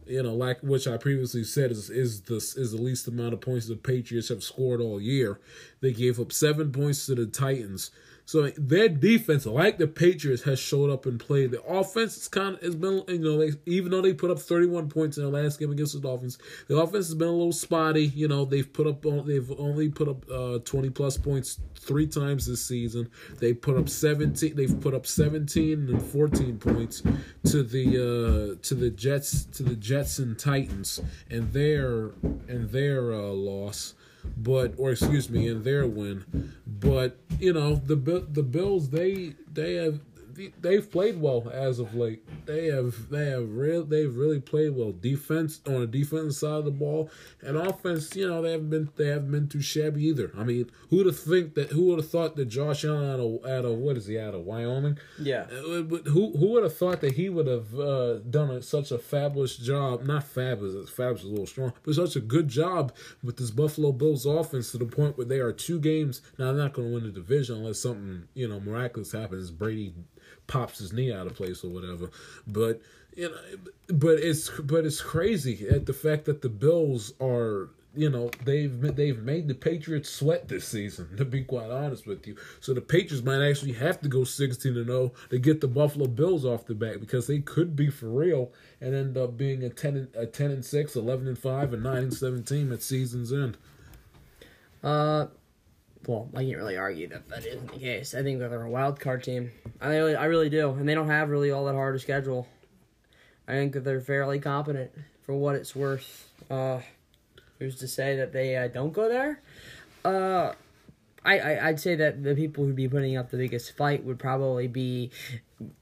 you know, like which I previously said is is the is the least amount of points the Patriots have scored all year. They gave up seven points to the Titans. So their defense, like the Patriots, has showed up and played. The offense is kind of has been, you know, they, even though they put up 31 points in the last game against the Dolphins, the offense has been a little spotty. You know, they've put up they've only put up uh, 20 plus points three times this season. They put up 17. They've put up 17 and 14 points to the uh, to the Jets to the Jets and Titans and their and their uh, loss but or excuse me, in their win. But you know the the Bills they they have they've played well as of late. They have they have real they've really played well. Defense on the defensive side of the ball and offense. You know they haven't been they haven't been too shabby either. I mean, who would have think that who would have thought that Josh Allen out of, out of what is he out of Wyoming? Yeah. Uh, Who who would have thought that he would have uh, done a, such a fabulous job? Not fabulous, fabulous is a little strong, but such a good job with this Buffalo Bills offense to the point where they are two games. Now they're not going to win the division unless something you know miraculous happens. Brady pops his knee out of place or whatever. But you know, but it's but it's crazy at the fact that the Bills are you know they've they've made the Patriots sweat this season. To be quite honest with you, so the Patriots might actually have to go sixteen and zero to get the Buffalo Bills off the back because they could be for real and end up being a ten and, a ten and six, 11 and five, and nine and seventeen at season's end. Uh, well, I can't really argue that that isn't the case. I think that they're a wild card team. I really, I really do, and they don't have really all that hard a schedule. I think that they're fairly competent for what it's worth. Uh, who's to say that they uh, don't go there? Uh, I, I I'd say that the people who'd be putting up the biggest fight would probably be,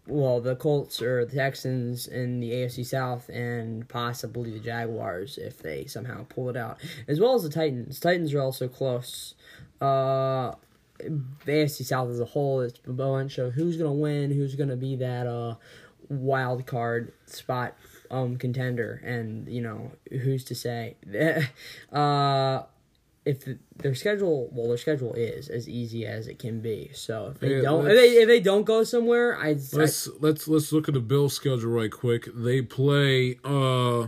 well, the Colts or the Texans in the AFC South, and possibly the Jaguars if they somehow pull it out, as well as the Titans. Titans are also close. Uh, AFC South as a whole, it's a bunch of who's gonna win, who's gonna be that uh wild card spot um contender, and you know who's to say. uh, if the, their schedule, well, their schedule is as easy as it can be. So if they Yeah, don't, if they, if they don't go somewhere, I, I Let's let's let's look at the Bills schedule right quick. They play uh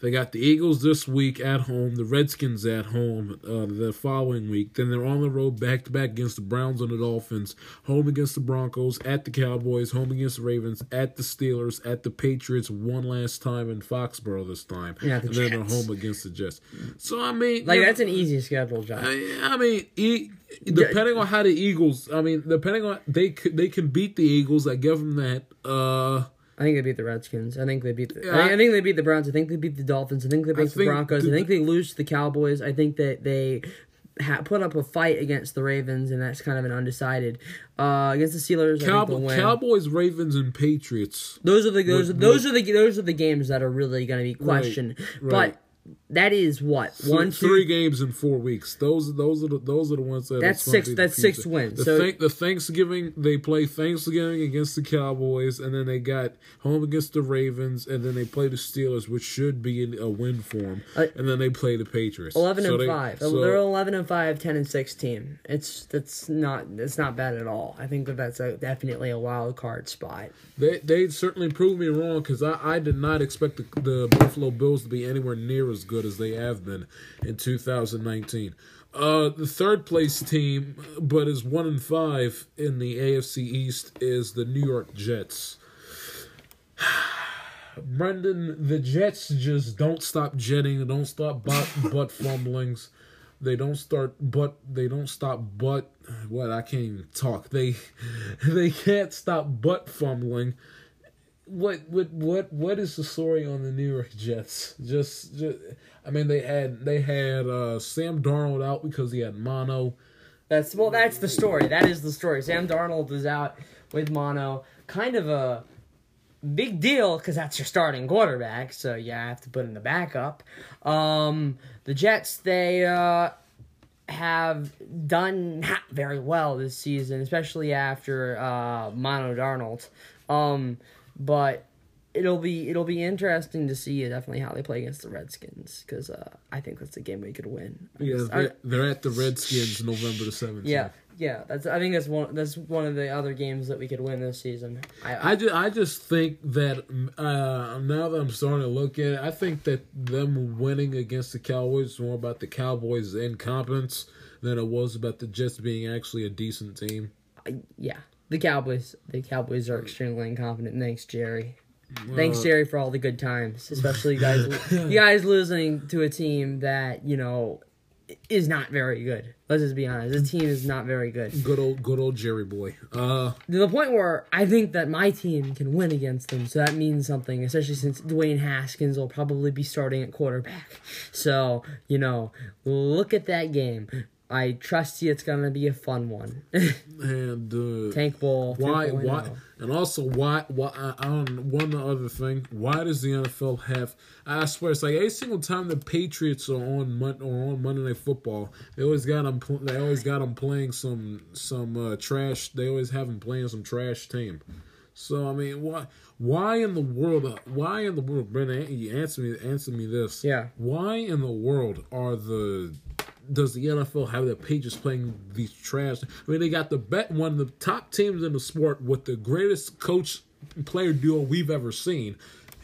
they got the Eagles this week at home, the Redskins at home uh, the following week. Then they're on the road back to back against the Browns and the Dolphins, home against the Broncos, at the Cowboys, home against the Ravens, at the Steelers, at the Patriots one last time in Foxborough this time. Yeah, the and then they're Jets. home against the Jets. So I mean like you know, that's an easy schedule, John. I, I mean, e- depending on how the Eagles, I mean, depending on they they can beat the Eagles. I give them that. Uh, I think they beat the Redskins. I think they beat the. Yeah, I, think, I- I think they beat the Browns. I think they beat the Dolphins. I think they beat the Broncos. I think they lose to the Cowboys. I think that they ha- put up a fight against the Ravens, and that's kind of an undecided. Uh, against the Steelers, I think Cowboy, win. Cowboys, Ravens, and Patriots. Those are the those those are the those are the games that are really going to be questioned. right. But that is what Th- one two three games in four weeks. Those those are the those are the ones that. That's six- that's six wins. The, So- thank- the Thanksgiving they play Thanksgiving against the Cowboys, and then they got home against the Ravens, and then they play the Steelers, which should be in- a win for them, Uh, and then they play the Patriots. Eleven So and they- five. so- They're eleven and five, 10 and six team. It's that's not it's not bad at all. I think that that's a, definitely a wild card spot. They they certainly proved me wrong because I, I did not expect the, the Buffalo Bills to be anywhere near as good as they have been in 2019. Uh, the third place team, but is one and five in the AFC East, is the New York Jets. Brendan, the Jets just don't stop jetting. Don't stop butt, butt fumblings. They don't start butt. They don't stop butt. What I can't even talk. They they can't stop butt fumbling. What what what what is the story on the New York Jets? Just, just I mean they had they had uh, Sam Darnold out because he had mono. That's well. That's the story. That is the story. Sam Darnold is out with mono. Kind of a big deal because that's your starting quarterback. So you have to put in the backup. Um, the Jets they uh, have done not very well this season, especially after uh, mono Darnold. Um, but it'll be it'll be interesting to see definitely how they play against the Redskins because uh, I think that's a game we could win. Yeah, they're, they're at the Redskins November the seventeenth. yeah, yeah. That's I think that's one that's one of the other games that we could win this season. I, I just, I just think that uh, now that I'm starting to look at it, I think that them winning against the Cowboys is more about the Cowboys' incompetence than it was about the Jets being actually a decent team. I yeah. The Cowboys the Cowboys are extremely incompetent. Thanks, Jerry. Thanks, Jerry, for all the good times, especially you guys. you guys losing to a team that you know is not very good. Let's just be honest. This team is not very good. Good old, good old Jerry boy. Uh, To the point where I think that my team can win against them, so that means something. Especially since Dwayne Haskins will probably be starting at quarterback. So you know, look at that game. I trust you. It's gonna be a fun one. and uh, Tank Bowl. why, 2.0. why, and also why, why? I, I don't. One other thing. Why does the NFL have? I swear, it's like every single time the Patriots are on Mon- or on Monday Night Football, they always got them. Pl- they always got them playing some some uh, trash. They always have them playing some trash team. So I mean, why? Why in the world? uh, Why in the world, Brendan? You answer me. Answer me this. Yeah. Why in the world are the does the NFL have the pages playing these trash? I mean, they got the bet one of the top teams in the sport with the greatest coach player duo we've ever seen.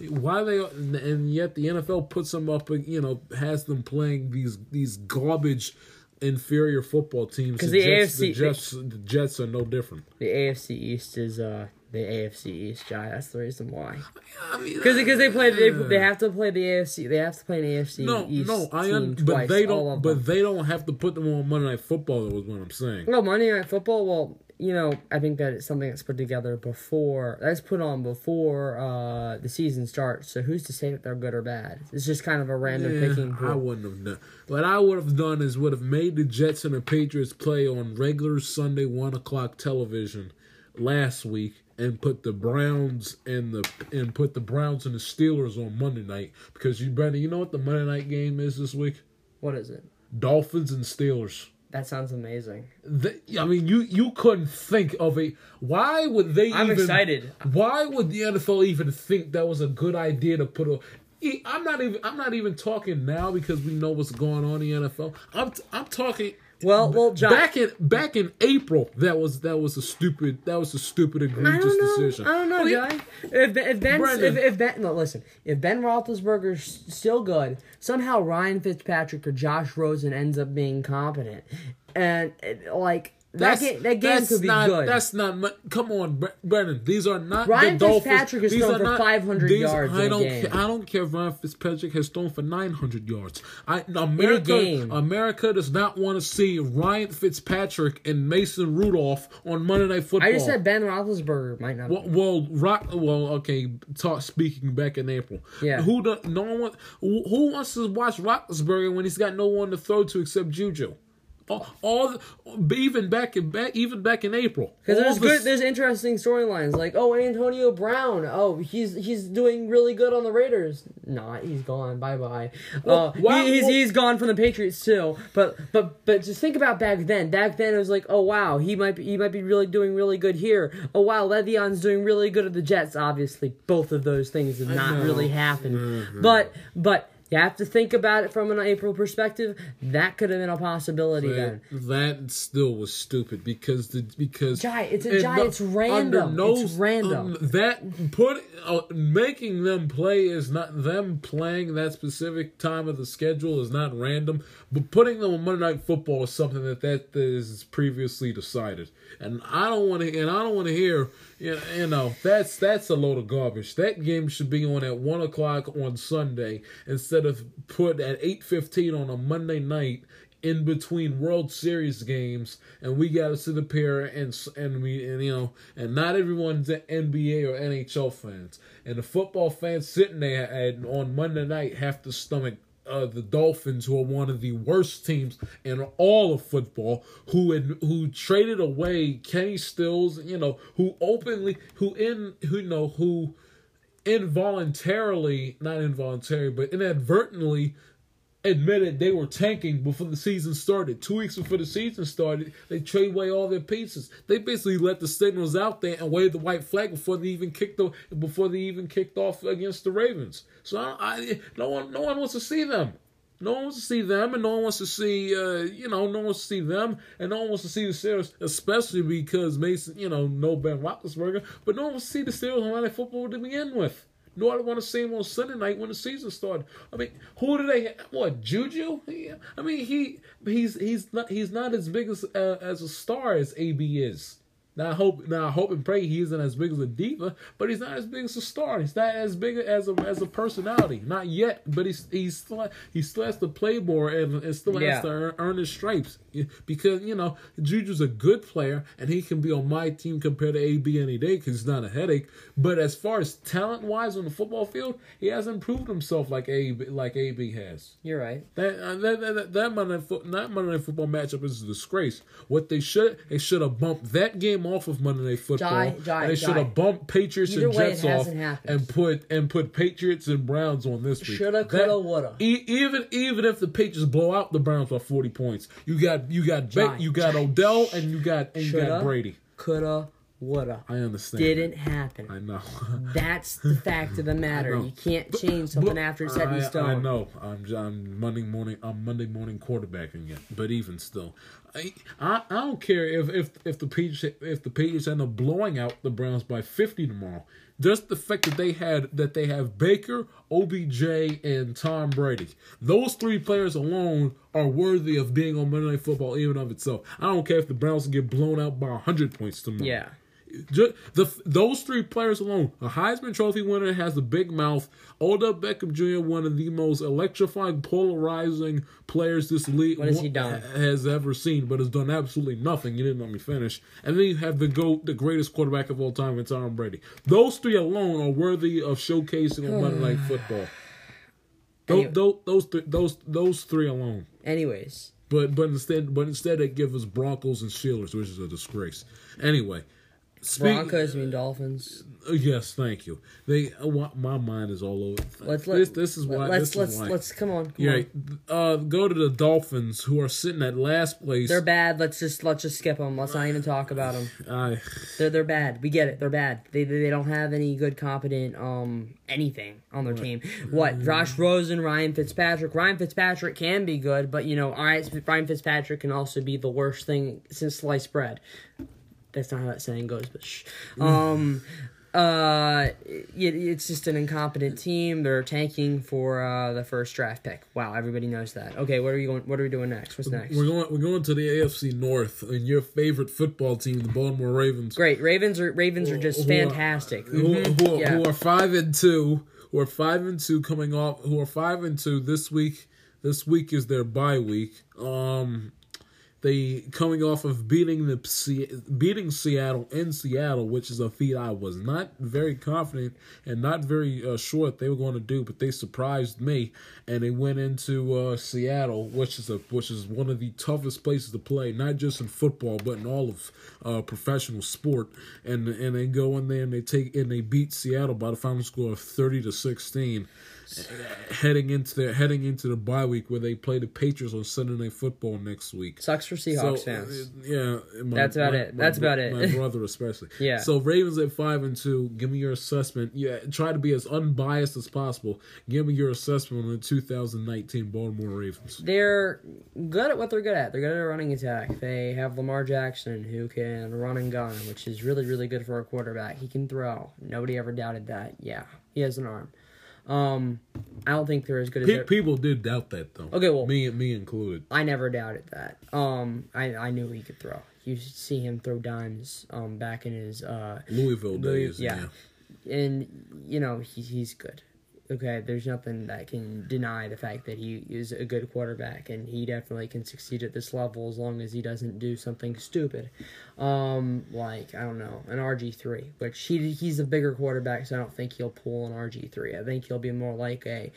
Why they and yet the NFL puts them up, you know, has them playing these these garbage inferior football teams. 'Cause The the Jets, the AFC Jets, the Jets are no different. The AFC East is uh the AFC East, Jai. That's the reason why. I mean, Because because they play they, they have to play the AFC. They have to play an AFC no, East no, I team un- twice. but they don't. But they don't have to put them on Monday Night Football. That was what I'm saying. no Monday Night Football. Well, you know, I think that it's something that's put together before. That's put on before uh the season starts. So who's to say that they're good or bad? It's just kind of a random Yeah, picking. I wouldn't have done. What I would have done is would have made the Jets and the Patriots play on regular Sunday one o'clock television last week, and put the Browns and the and put the Browns and the Steelers on Monday night because you better. You know what the Monday night game is this week? What is it? Dolphins and Steelers. That sounds amazing. They, I mean, you you couldn't think of a. Why would they? I'm even, excited. Why would the NFL even think that was a good idea to put a? I'm not even. I'm not even talking now because we know what's going on in the NFL. I'm I'm talking. Well, well, back in back in April, that was that was a stupid that was a stupid I egregious know. decision. I don't know, I mean, If if Ben if, if Ben no listen, if Ben Roethlisberger's still good, somehow Ryan Fitzpatrick or Josh Rosen ends up being competent, and it, like that game that game that's could be not, good. That's not. Come on, Brennan. These are not Ryan the Dolphins. Fitzpatrick has These thrown for not- 500 these- yards I don't. Care, I don't care if Ryan Fitzpatrick has thrown for 900 yards. I America. America does not want to see Ryan Fitzpatrick and Mason Rudolph on Monday Night Football. I just said Ben Roethlisberger might not. Well, well, rock. Well, okay. Talk speaking back in April. Yeah. Who do, no one who who wants to watch Roethlisberger when he's got no one to throw to except Juju? All, all even back in back even back in April. Because there's the- good, there's interesting storylines like oh Antonio Brown oh he's he's doing really good on the Raiders not he's gone bye bye Well, uh, why- he, he's well- he's gone from the Patriots too but but but just think about back then back then it was like oh wow he might be he might be really doing really good here oh wow Le'Veon's doing really good at the Jets obviously both of those things have not. Mm-hmm. really happened but but you have to think about it from an April perspective that could have been a possibility then that, that still was stupid because the because Jai, it's a Jai, it's random. It's random. um, that put uh, making them play is not them playing that specific time of the schedule is not random, but putting them on Monday Night Football is something that that is previously decided, and I don't want to and I don't want to hear you know, that's that's a load of garbage. That game should be on at one o'clock on Sunday instead of put at eight fifteen on a Monday night in between World Series games, and we got to sit up here and and we and you know, and not everyone's an NBA or NHL fans, and the football fans sitting there and on Monday night have to stomach. Uh, the Dolphins, who are one of the worst teams in all of football, who had, who traded away Kenny Stills, you know, who openly, who in, who you know, who involuntarily, not involuntarily, but inadvertently admitted they were tanking before the season started. Two weeks before the season started, they trade away all their pieces. They basically let the signals out there and waved the white flag before they even kicked before they even kicked off against the Ravens. So I, I no one no one wants to see them. No one wants to see them, and no one wants to see, uh, you know, no one wants to see them, and no one wants to see the Steelers, especially because Mason, you know, no Ben Roethlisberger, but no one wants to see the Steelers on Monday Football to begin with. Do I want to see him on Sunday night when the season started. I mean, who do they? What Juju? Yeah. I mean, he he's he's not he's not as big as uh, as a star as AB is. Now I hope now I hope and pray he isn't as big as a diva, but he's not as big as a star. He's not as big as a as a personality. Not yet, but he's he's still he still has to play more and, and still Yeah. has to earn, earn his stripes because you know Juju's a good player and he can be on my team compared to AB any day because he's not a headache. But as far as talent wise on the football field, he hasn't proved himself like AB like AB has. you're right That uh, that that, that, Monday that Monday Football matchup is a disgrace. What they should they should have bumped that game off of Monday Night Football. Jai, and they should have bumped Patriots Either and way, Jets off happened. and put and put Patriots and Browns on this week. Shoulda, coulda, woulda. E- even even if the Patriots blow out the Browns by forty points, you got you got ba- you got. Odell and you got and you got Brady. coulda woulda I understand. didn't happen I know. That's the fact of the matter. You can't change something after it's set in stone. I know. I'm, I'm Monday morning. I'm Monday morning quarterbacking it, but even still, I, I don't care if if if the Patriots if the Patriots end up blowing out the Browns by 50 tomorrow. just the fact that they had that they have Baker, OBJ, and Tom Brady. Those three players alone are worthy of being on Monday Night Football, even of itself. I don't care if the Browns get blown out by hundred points tomorrow. Yeah. Just the those three players alone, a Heisman Trophy winner has a big mouth. Odell Beckham Jr., one of the most electrifying, polarizing players this league has he done? has ever seen, but has done absolutely nothing. You didn't let me finish. And then you have the goat, the greatest quarterback of all time, it's Tom Brady. Those three alone are worthy of showcasing on Monday Night Football. Those, Anyway. those, those, th- those, those three alone. Anyways, But but instead but instead they give us Broncos and Steelers, which is a disgrace. Anyway, speak- Broncos, mean Dolphins. Uh, Yes, thank you. They uh, my mind is all over. Let's let this this is why let's this let's why. let's come on. Come yeah, on. uh, go to the Dolphins who are sitting at last place. They're bad. Let's just let's just skip them. Let's not even talk about them. I They're they're bad. We get it. They're bad. They they, they don't have any good competent um anything on their team. What? Josh Rosen, Ryan Fitzpatrick. Ryan Fitzpatrick can be good, but you know, all right, Ryan Fitzpatrick can also be the worst thing since sliced bread. That's not how that saying goes, but shh. Um uh it, it's just an incompetent team. They're tanking for uh the first draft pick. Wow, everybody knows that. Okay, what are we going what are we doing next? What's next? we're going we're going to the AFC North and your favorite football team, the Baltimore Ravens. Great. Ravens are Ravens are just Who are- fantastic. Who, Mhm. who, Yeah. who are five and two? Who are five and two coming off? Who are five and two this week? This week is their bye week. Um, they coming off of beating the beating Seattle in Seattle, which is a feat I was not very confident and not very uh, sure they were going to do, but they surprised me, and they went into uh, Seattle, which is a which is one of the toughest places to play, not just in football but in all of uh, professional sport, and and they go in there and they take and they beat Seattle by the final score of thirty to sixteen heading into their heading into the bye week where they play the Patriots on Sunday Night Football next week. Sucks for Seahawks fans. uh, yeah, my- That's about my- it. That's bro- about it. My brother especially. Yeah. So Ravens at five and two. Give me your assessment. Yeah, try to be as unbiased as possible. Give me your assessment on the 2019 Baltimore Ravens. They're good at what they're good at. They're good at a running attack. They have Lamar Jackson who can run and gun, which is really, really good for a quarterback. He can throw. Nobody ever doubted that. Yeah, he has an arm. Um, I don't think they're as good as Pe- people did doubt that though. Okay, well- me me included. I never doubted that. Um, I I knew he could throw. You see him throw dimes. Um, back in his uh Louisville Louis- days. yeah. yeah. and you know he, he's good. Okay, there's nothing that can deny the fact that he is a good quarterback, and he definitely can succeed at this level as long as he doesn't do something stupid, um, like I don't know an RG three, which he he's a bigger quarterback, so I don't think he'll pull an RG three. I think he'll be more like a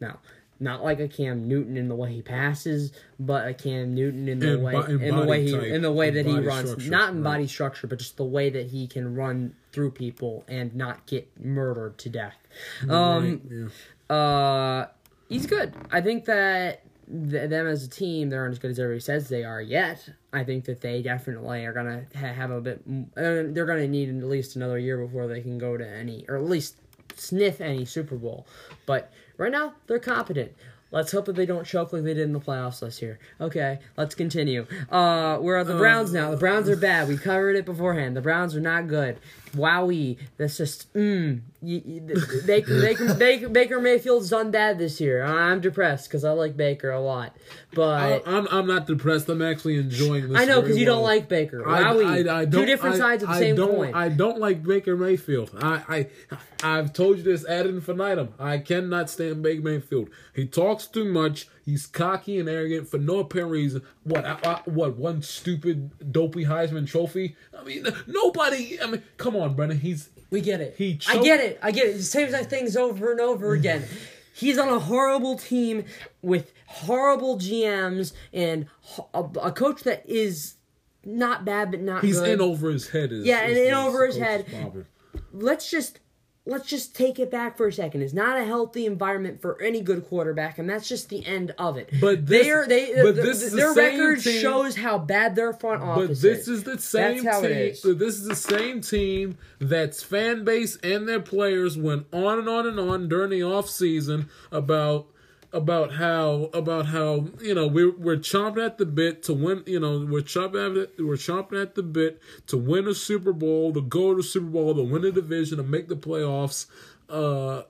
now. Not like a Cam Newton in the way he passes, but a Cam Newton in the way bo- in the way he type, in the way that he runs, not in right. body structure, but just the way that he can run through people and not get murdered to death. Um, Right, yeah. uh, he's good. I think that th- them as a team, they aren't as good as everybody says they are yet. I think that they definitely are gonna ha- have a bit. m- Uh, they're gonna need at least another year before they can go to any, or at least sniff any Super Bowl. But right now, they're competent. Let's hope that they don't choke like they did in the playoffs last year. Okay, let's continue. Uh, where are the Browns now? The Browns are bad. We covered it beforehand. The Browns are not good. Wowee. That's just mm. You, you, Baker, Baker, Baker, Baker Mayfield's done bad this year. I'm depressed because I like Baker a lot, I, but I'm I'm not depressed. I'm actually enjoying this. I, know because you don't like Baker. I, I, I Two don't, different I- sides of the I same don't, coin. I don't like Baker Mayfield. I, I, I've told you this ad infinitum. I cannot stand Baker Mayfield. He talks too much. He's cocky and arrogant for no apparent reason. What? I, I- what? One stupid, dopey Heisman Trophy. I mean, nobody. I mean, come on, Brennan. He's We get it. He I get it. I get it. He says that things over and over again. He's on a horrible team with horrible GMs and a, a coach that is not bad but not he's good. in over his head. Is, Yeah, and in is over his head. Let's just let's just take it back for a second. It's not a healthy environment for any good quarterback, and that's just the end of it. But this- they are they but th- the their same record team- shows how bad their front office. But this is. is the same That's how team. it is. This is the same team that's fan base and their players went on and on and on during the off season about about how about how you know we're we're chomping at the bit to win. You know we're chomping at the, we're chomping at the bit to win a Super Bowl, to go to the Super Bowl, to win a division, to make the playoffs. Uh,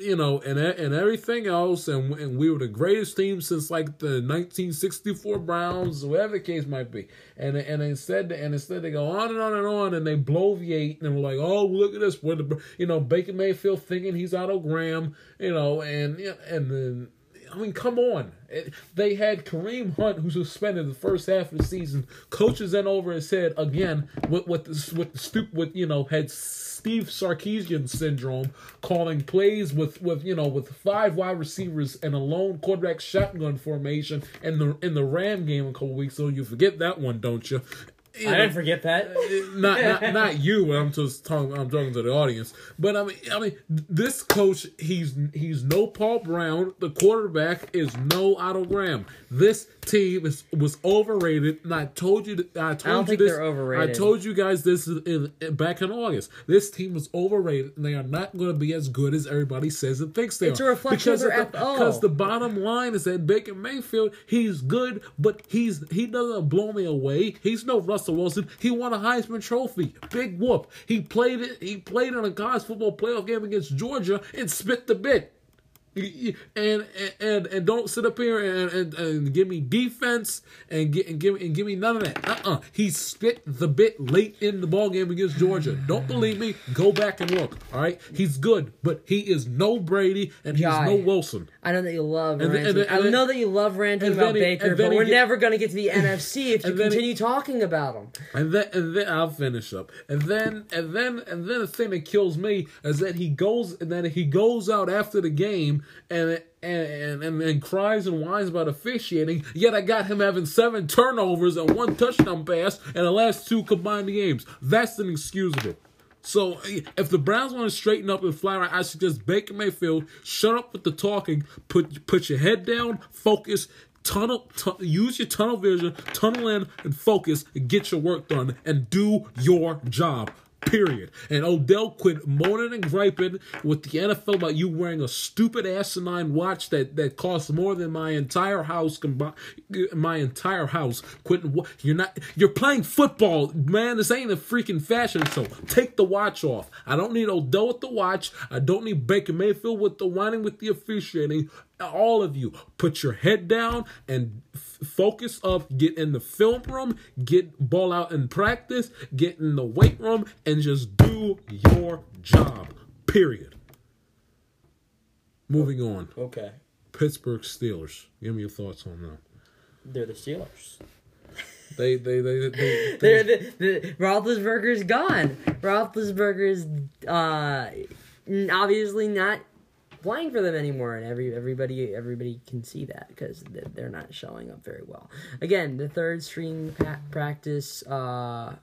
you know, and and everything else, and and we were the greatest team since like the 1964 Browns, whatever the case might be. And and instead and instead they go on and on and on, and they bloviate, and we're like, oh look at this, we're the you know Baker Mayfield thinking he's Otto Graham, you know, and and then. I mean, come on. It- They had Kareem Hunt, who suspended the first half of the season. Coaches then over his head again with with with stupid, with you know, had Steve Sarkisian syndrome, calling plays with with you know with five wide receivers and a lone quarterback shotgun formation in the in the Ram game a couple weeks ago. You forget that one, don't you? I know, didn't forget that. Uh, not not not you. I'm just talking. I'm talking to the audience. But I mean, I mean, this coach, he's he's no Paul Brown. The quarterback is no Otto Graham. This team is was overrated, and I told you. That, I told don't you think this. they're overrated. I told you guys this in, in, back in August. This team was overrated, and they are not going to be as good as everybody says and thinks they It's are. a reflection of because their the, FO. because the bottom line is that Baker Mayfield, he's good, but he's he doesn't blow me away. He's no Russell Wilson. He won a Heisman Trophy. Big whoop. He played it. He played in a college football playoff game against Georgia and spit the bit. And and and don't sit up here and, and, and give me defense and get and give and give me none of that. Uh uh He spit the bit late in the ball game against Georgia. Don't believe me? Go back and look. All right, he's good, but he is no Brady and he's Jai. no Wilson. I know that you love And and I know that you love ranting about he- Baker, but we're get- never going to get to the NFC if you then he- continue talking about him. And then and then I'll finish up. And then and then and then the thing that kills me is that he goes and then he goes out after the game and and and, and cries and whines about officiating. Yet I got him having seven turnovers and one touchdown pass in the last two combined games. That's inexcusable. So eh, if the Browns want to straighten up and fly right, I suggest Baker Mayfield shut up with the talking, put put your head down, focus, tunnel, tu- use your tunnel vision, tunnel in and focus, and get your work done, and do your job. Period. And Odell quit moaning and griping with the NFL about you wearing a stupid asinine watch that that costs more than my entire house combined. My entire house. Quitting. You're not. You're playing football, man. This ain't a freaking fashion show. Take the watch off. I don't need Odell with the watch. I don't need Baker Mayfield with the whining with the officiating. All of you, put your head down and f- focus up. Get in the film room. Get ball out in practice. Get in the weight room and just do your job. Period. Moving on. Okay. Pittsburgh Steelers. Give me your thoughts on them. They're the Steelers. They they they, they, They're the, the Roethlisberger's gone. Roethlisberger's uh, obviously not playing for them anymore, and every everybody everybody can see that because they're not showing up very well. Again, the third string pa- practice uh,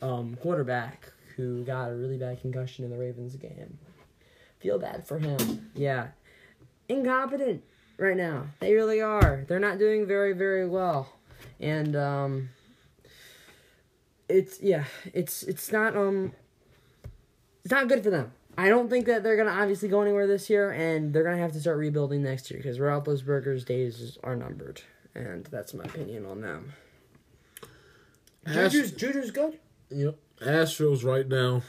um, quarterback who got a really bad concussion in the Ravens game. Feel bad for him. Yeah, incompetent right now. They really are. They're not doing very very well, and um, it's yeah, it's it's not um, it's not good for them. I don't think that they're gonna obviously go anywhere this year, and they're gonna have to start rebuilding next year because Roethlisberger's days are numbered, and that's my opinion on them. Juju's Juju's good. Yep. Astros right now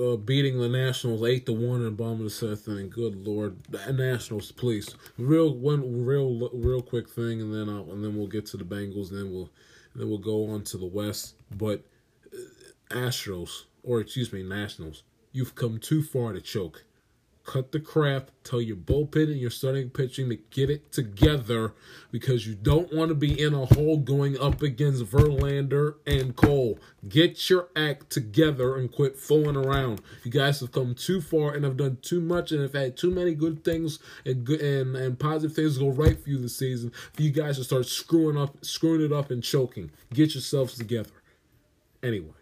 uh, beating the Nationals eight to one in bottom of the seventh inning. Good lord, Nationals, please. Real one, real real quick thing, and then I'll, and then we'll get to the Bengals, and then we'll and then we'll go on to the West. But uh, Astros, or excuse me, Nationals, you've come too far to choke. Cut the crap. Tell your bullpen and your starting pitching to get it together because you don't want to be in a hole going up against Verlander and Cole. Get your act together and quit fooling around. You guys have come too far and have done too much and have had too many good things and good and, and positive things go right for you this season for you guys to start screwing up, screwing it up and choking. Get yourselves together. Anyway,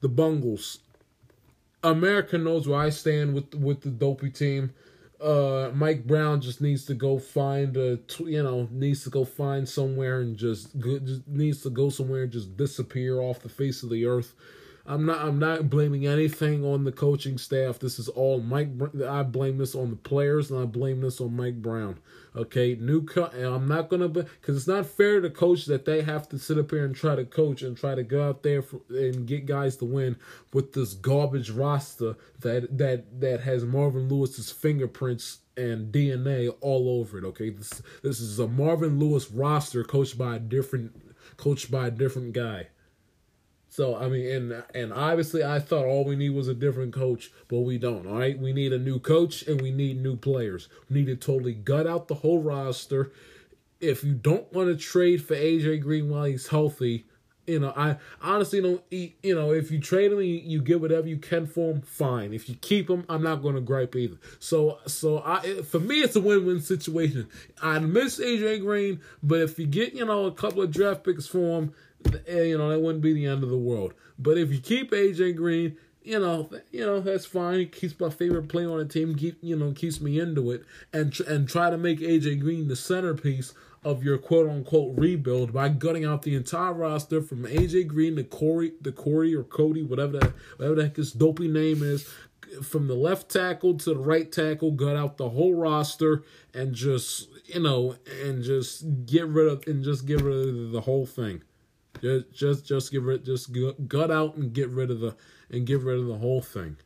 the Bungles. America knows where I stand with with the dopey team. Uh, Mike Brown just needs to go find a you know needs to go find somewhere and just, just needs to go somewhere and just disappear off the face of the earth. I'm not. I'm not blaming anything on the coaching staff. This is all Mike. I blame this on the players, and I blame this on Mike Brown. Okay, new co- I'm not gonna because it's not fair to coach that they have to sit up here and try to coach and try to go out there for, and get guys to win with this garbage roster that that that has Marvin Lewis's fingerprints and DNA all over it. Okay, this this is a Marvin Lewis roster coached by a different coached by a different guy. So I mean, and and obviously, I thought all we need was a different coach, but we don't. All right, we need a new coach and we need new players. We need to totally gut out the whole roster. If you don't want to trade for AJ Green while he's healthy, you know, I honestly don't. You know, if you trade him, you, get whatever you can for him. Fine. If you keep him, I'm not going to gripe either. So, so I for me, it's a win-win situation. I miss AJ Green, but if you get you know a couple of draft picks for him, Eh, you know that wouldn't be the end of the world. But if you keep AJ Green, you know, you know that's fine. Keeps my favorite player on the team. Keep you know keeps me into it, and tr- and try to make AJ Green the centerpiece of your quote unquote rebuild by gutting out the entire roster from AJ Green to Corey, to Corey or Cody, whatever that whatever the heck his dopey name is. From the left tackle to the right tackle, gut out the whole roster and just you know and just get rid of and just get rid of the whole thing. Just, just, just get rid, just gut out and get rid of the, and get rid of the whole thing.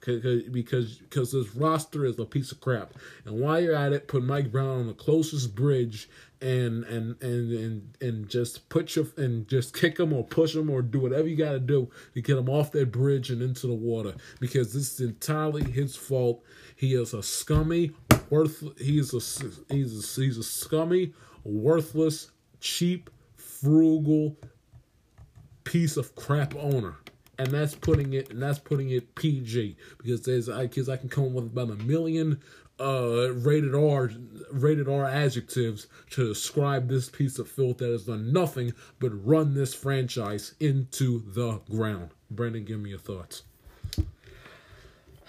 'cause- because because this roster is a piece of crap. And while you're at it, put Mike Brown on the closest bridge, and and and and and just put your and just kick him or push him or do whatever you got to do to get him off that bridge and into the water, because this is entirely his fault. He is a scummy, worth. He is a he's a, he's a scummy, worthless, cheap, frugal piece of crap owner. And that's putting it and that's putting it PG because there's I because I can come up with about a million uh rated R rated R adjectives to describe this piece of filth that has done nothing but run this franchise into the ground. Brandon, give me your thoughts.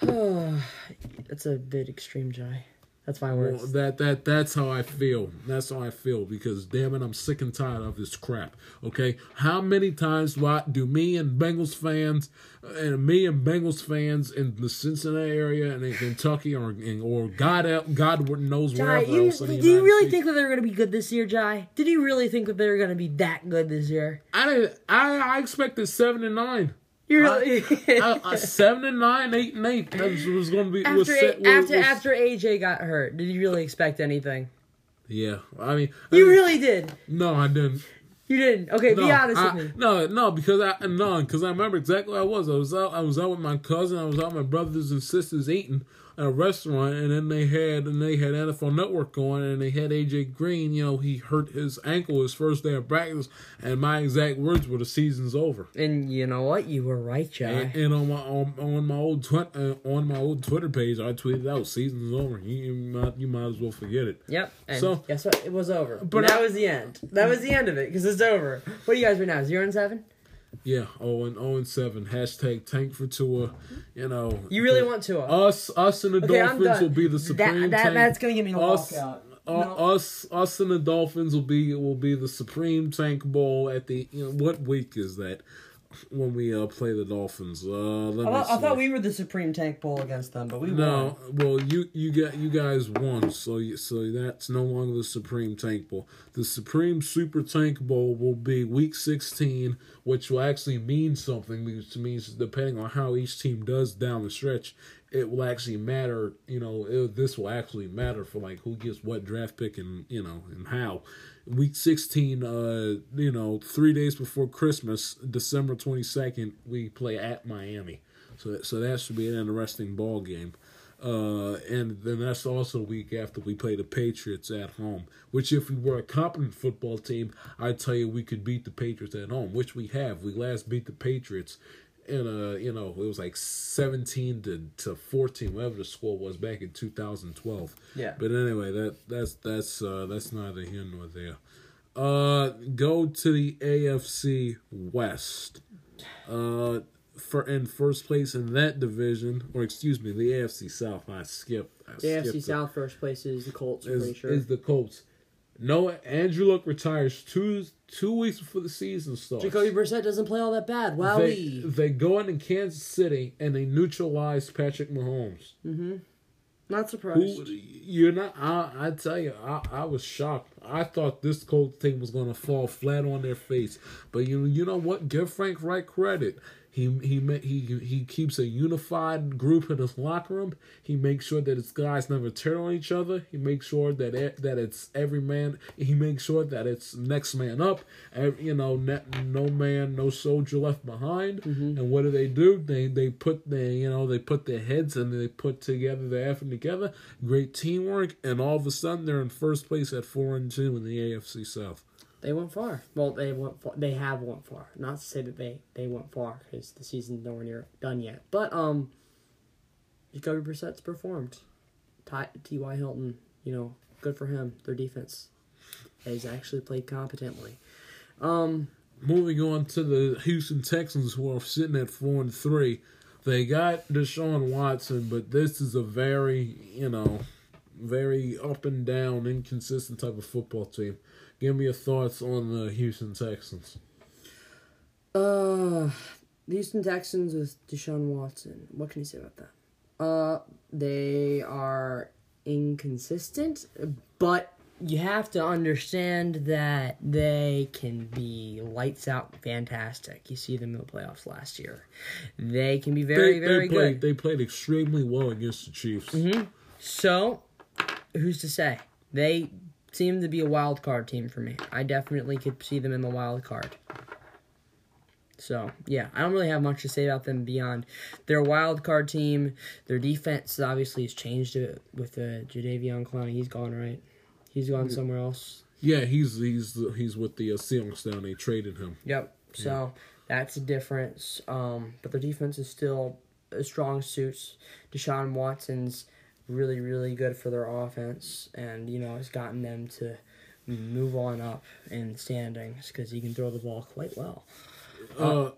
That's a bit extreme, Jai. That's my Well, words. that that that's how I feel. That's how I feel because damn it, I'm sick and tired of this crap. Okay, how many times do I do me and Bengals fans uh, and me and Bengals fans in the Cincinnati area and in Kentucky or or God God knows Jai, wherever you, else the do you really States. think that they're going to be good this year, Jai? Did you really think that they were going to be that good this year? I didn't. I I expected seven and nine. You really? I, I, seven and nine, eight and eight. That was, was going to be was after set, was, after was- after AJ got hurt, did you really expect anything? Yeah, I mean, I You mean, really did. no, I didn't. You didn't. Okay, be honest I- with me. No, no, because I no, because I remember exactly where I was. I was out. I was out with my cousin. I was out with my brothers and sisters eating at a restaurant, and then they had and they had NFL Network going, and they had AJ Green. You know, he hurt his ankle his first day of practice, and my exact words were, "The season's over." And you know what? You were right, Jai. And, and on my on, on my old twi- uh, on my old Twitter page, I tweeted out, "Season's over. You, you might you might as well forget it." Yep. And So- guess what? It was over. But But that I- was the end. That was the end of it because it's over. What do you guys right now? Zero and seven. Yeah, oh and oh and seven. Hashtag tank for Tua. You know, You really want to? us us and the Okay, Dolphins will be the That- supreme that- tank. that's gonna give me a us, walkout. uh, No. us us and the Dolphins will be will be the supreme tank bowl at the you know what week is that when we uh play the Dolphins? Uh, let I me thought, I thought we were the Supreme Tank Bowl against them, but we No, won. well, you you got you guys won, so you, so that's no longer the Supreme Tank Bowl. The Supreme Super Tank Bowl will be Week 16, which will actually mean something, which means depending on how each team does down the stretch, it will actually matter. You know, it, this will actually matter for like who gets what draft pick and you know and how. Week 16, uh, you know, three days before Christmas, December 22nd, we play at Miami. So, so that should be an interesting ball game. Uh, and then that's also a week after we play the Patriots at home. Which, if we were a competent football team, I'd tell you we could beat the Patriots at home, which we have. We last beat the Patriots in a, you know, it was like seventeen to, to fourteen, whatever the score was back in two thousand twelve. Yeah. But anyway, that that's that's uh, that's neither here nor there. Uh, go to the AFC West. Uh, for in first place in that division, or excuse me, the AFC South. I skipped. I The skipped AFC it. South first place is the Colts. Is, pretty sure. is the Colts. No, Andrew Luck retires two two weeks before the season starts. Jacoby Brissett doesn't play all that bad. they, Wowie. they go into Kansas City and they neutralize Patrick Mahomes. Mm-hmm. Not surprised. Who you're not? I, I tell you, I, I was shocked. I thought this Colts team was gonna fall flat on their face. But you you know what? Give Frank Reich credit. He he he he keeps a unified group in his locker room. He makes sure that his guys never turn on each other. He makes sure that it, that it's every man. He makes sure that it's next man up. Ev- you know, no man, no soldier left behind. Mm-hmm. And what do they do? They they put they you know they put their heads and they put together their effort together. Great teamwork, and all of a sudden they're in first place at four and two in the AFC South. They went far. Well, they went. Far. They have went far. Not to say that they they went far because the season's nowhere near done yet. But um, Jacoby Brissett's performed. Ty T. Y. Hilton, you know, good for him. Their defense has actually played competently. Um, Moving on to the Houston Texans, who are sitting at four and three. They got Deshaun Watson, but this is a very, you know, very up and down, inconsistent type of football team. Give me your thoughts on the Houston Texans. uh, the Houston Texans with Deshaun Watson. What can you say about that? Uh, they are inconsistent, but you have to understand that they can be lights out fantastic. You see them in the playoffs last year. They can be very, they, very they played, good. They played extremely well against the Chiefs. So, who's to say? They seem to be a wild card team for me. I definitely could see them in the wild card. So, yeah, I don't really have much to say about them beyond their wild card team. Their defense obviously has changed it with uh, Jadeveon Clowney. He's gone, right? He's gone somewhere else. Yeah, he's he's he's with the uh, Seahawks down. They traded him. Yep. So that's a difference. Um, but their defense is still a strong suits. Deshaun Watson's really, really good for their offense, and you know has gotten them to move on up in standings because he can throw the ball quite well. Uh,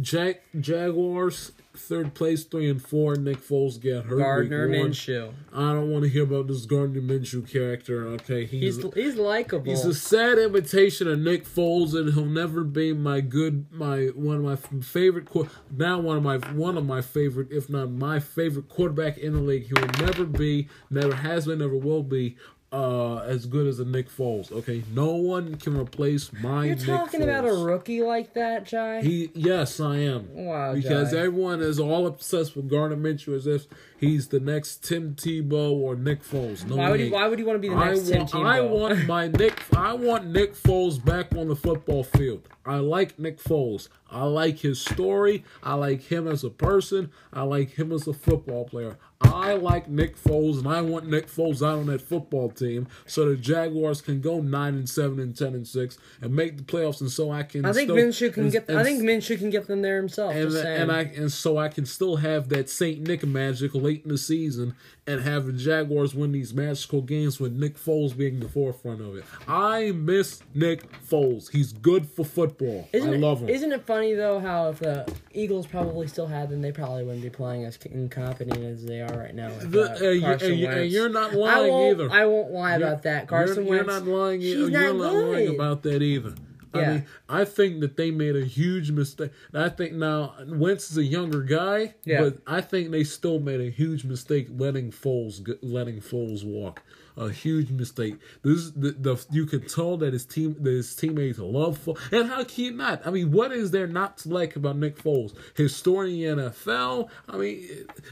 Jag Jaguars third place, three and four. Nick Foles get hurt. Gardner. Minshew. I don't want to hear about this Gardner Minshew character. Okay, he's He's he's likable. he's a sad imitation of Nick Foles, and he'll never be my good my one of my favorite now one of my one of my favorite, if not my favorite quarterback in the league. He will never be, never has been, never will be. Uh, as good as a Nick Foles. Okay, no one can replace my. You're Nick talking about a rookie like that, Jai? He yes, I am. Wow, Because Jai. everyone is all obsessed with Gardner Minshew as if he's the next Tim Tebow or Nick Foles. No, why would he he? Why would he want to be the I next Tim want, I Tebow? want my Nick. I want Nick Foles back on the football field. I like Nick Foles. I like his story. I like him as a person. I like him as a football player. I like Nick Foles, and I want Nick Foles out on that football team so the Jaguars can go nine and seven and ten and six and make the playoffs, and so I can. I think still, Minshew can and- get. I and- think Minshew can get them there himself. and just and I and so I can still have that Saint Nick magic late in the season and having Jaguars win these magical games with Nick Foles being the forefront of it. I miss Nick Foles. He's good for football. Isn't I it, love him. Isn't it funny though how if the Eagles probably still had them, they probably wouldn't be playing as incompetent as they are right now. with, The- uh, Carson and and Wentz. you're not lying won't, either. I won't lie about that. Carson you're, you're not lying. He's you're not not lying about that either. I Yeah. mean, I think that they made a huge mistake. I think now Wentz is a younger guy, Yeah. but I think they still made a huge mistake letting Foles letting Foles walk. A huge mistake. This the, the you can tell that his team that his teammates love Foles. And how can you not? I mean, what is there not to like about Nick Foles? His story in the NFL. I mean,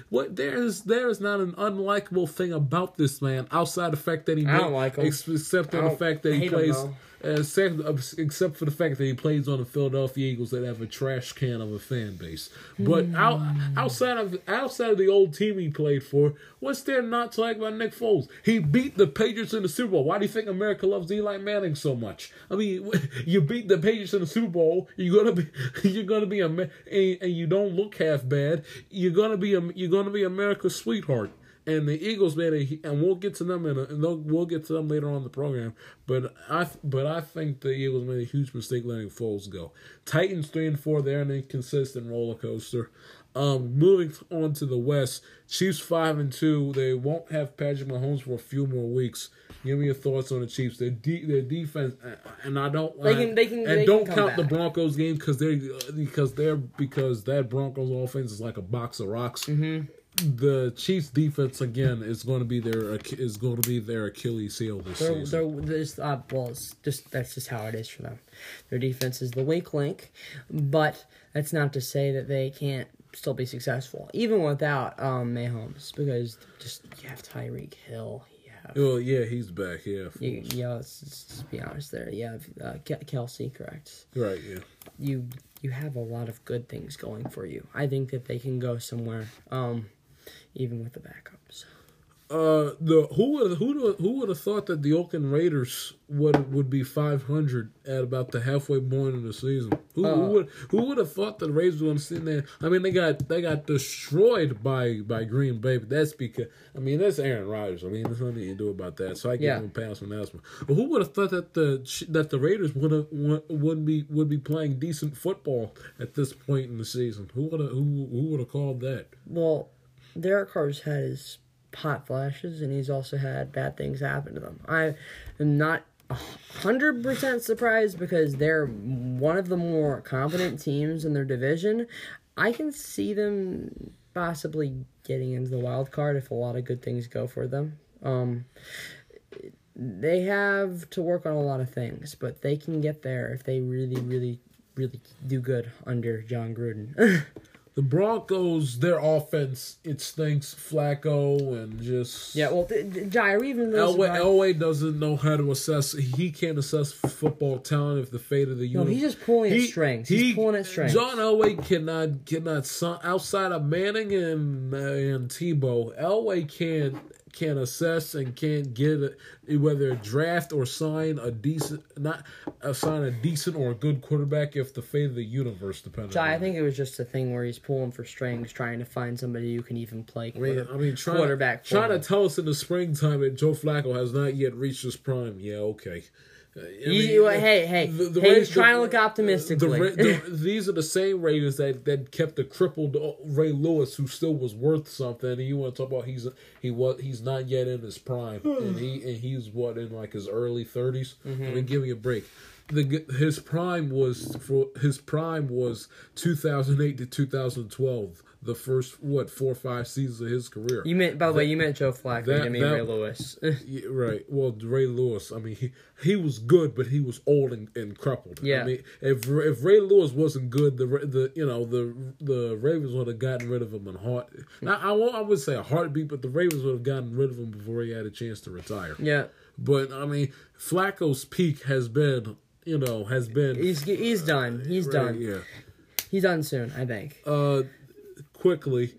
what there is there is not an unlikable thing about this man outside the fact that he I don't made- like him. except I for the fact that he him, plays. Uh, except, except for the fact that he plays on the Philadelphia Eagles that have a trash can of a fan base. But hmm. out, outside of outside of the old team he played for, what's there not to like about Nick Foles? He beat the Patriots in the Super Bowl. Why do you think America loves Eli Manning so much? I mean, you beat the Patriots in the Super Bowl. You're gonna be you're gonna be a and, and you don't look half bad. You're gonna be a, you're gonna be America's sweetheart. And the Eagles made a, and we'll get to them in a, and they'll- we'll get to them later on in the program. But I, but I think the Eagles made a huge mistake letting Foles go. Titans three and four, they're an inconsistent roller coaster. Um, moving on to the West, Chiefs five and two. They won't have Patrick Mahomes for a few more weeks. Give me your thoughts on the Chiefs. Their de- their defense, uh, and I don't. They can- they can- and they don't can count come the. Broncos game because they're because they're because that Broncos offense is like a box of rocks. Mm-hmm. The Chiefs defense again is going to be their is going to be their Achilles heel this They're, season. they're, there's, uh, well, it's just that's just how it is for them. Their defense is the weak link, but that's not to say that they can't still be successful, even without um, Mahomes, because just you have Tyreek Hill, have Well, yeah, he's back. Yeah, you, know, let's, let's be honest there. yeah, have uh, Kelce, correct? right. Yeah. You you have a lot of good things going for you. I think that they can go somewhere, um, even with the backups. Uh, the who would who who would have thought that the Oakland Raiders would would be five hundred at about the halfway point of the season? Who, Uh, who would who would have thought that the Raiders were going to sit there? I mean, they got they got destroyed by by Green Bay, but that's because I mean that's Aaron Rodgers. I mean, there's nothing you can do about that. So I give Yeah. him a pass on that one. But who would have thought that the that the Raiders would have would be would be playing decent football at this point in the season? Who would have who who would have called that? Well, Derek Carr's had his hot flashes, and he's also had bad things happen to them. I am not hundred percent surprised because they're one of the more competent teams in their division. I can see them possibly getting into the wild card if a lot of good things go for them. Um, they have to work on a lot of things, but they can get there if they really, really, really do good under Jon Gruden. The Broncos, their offense, it stinks. Flacco and just Yeah, well, th- th- Jai, even Elway? Elway doesn't know how to assess. He can't assess football talent if the fate of the No, unit. he's just pulling at strings. He's pulling at strings. John Elway cannot cannot si- outside of Manning and uh, and Tebow. Elway can't can assess and can't get a, whether draft or sign a decent not uh, sign a decent or a good quarterback if the fate of the universe depends. I think it was just a thing where he's pulling for strings, trying to find somebody who can even play I mean, I mean, trying, quarterback. trying to tell us in the springtime that Joe Flacco has not yet reached his prime. Yeah, okay. Uh, I mean, well, hey, hey, the- the hey, he's trying to look optimistically. The, the, these are the same Ravens that, that kept the crippled Ray Lewis, who still was worth something. And you want to talk about he's he was he's not yet in his prime, and he and he's what in like his early 30s I Mm-hmm. mean, give me a break. The his prime was for his prime was 2008 to 2012. The first what four or five seasons of his career. you meant, by the way, you meant Joe Flacco. that- you didn't mean that- Ray Lewis. Yeah, right. Well, Ray Lewis. I mean, he, he was good, but he was old and, and crippled. Yeah. I mean, if if Ray Lewis wasn't good, the the you know the the Ravens would have gotten rid of him in heart. I, I won't. I would say a heartbeat, but the Ravens would have gotten rid of him before he had a chance to retire. yeah, But I mean, Flacco's peak has been you know has been he's he's done. He's right, done. Yeah. He's done soon, I think. Uh, quickly,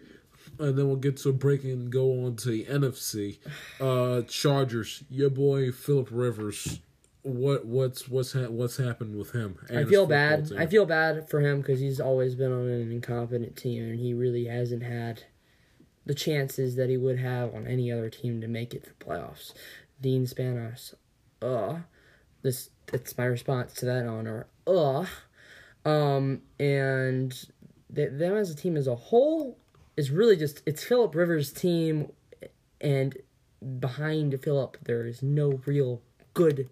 and then we'll get to a break and go on to the NFC. Uh, Chargers, your boy Philip Rivers. What what's what's ha- what's happened with him? I feel bad. team? I feel bad for him because he's always been on an incompetent team, and he really hasn't had the chances that he would have on any other team to make it to the playoffs. Dean Spanos, uh, this that's my response to that honor, uh, um, and them as a team as a whole is really just it's Philip Rivers' team, and behind Philip there is no real good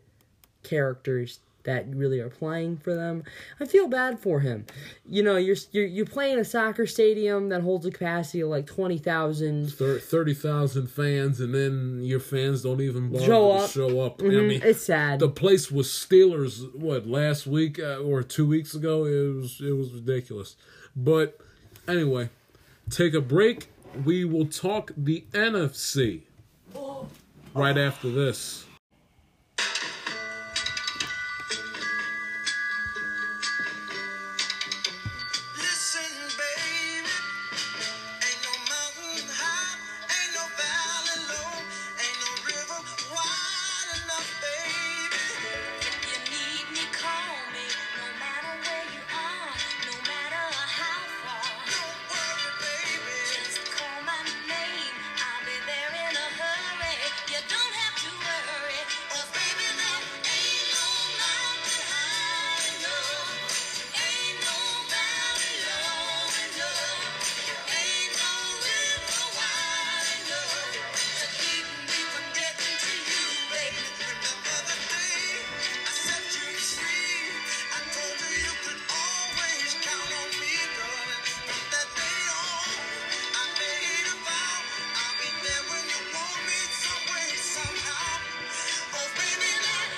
characters that really are playing for them. I feel bad for him. You know, you're you're you play in a soccer stadium that holds a capacity of like twenty thousand. Thir- thirty thousand fans, and then your fans don't even bother Show up. show up. I Mhm, mean, it's sad. the place was Steelers. What last week uh, or two weeks ago? It was it was ridiculous. But anyway, take a break. We will talk the NFC oh. right after this.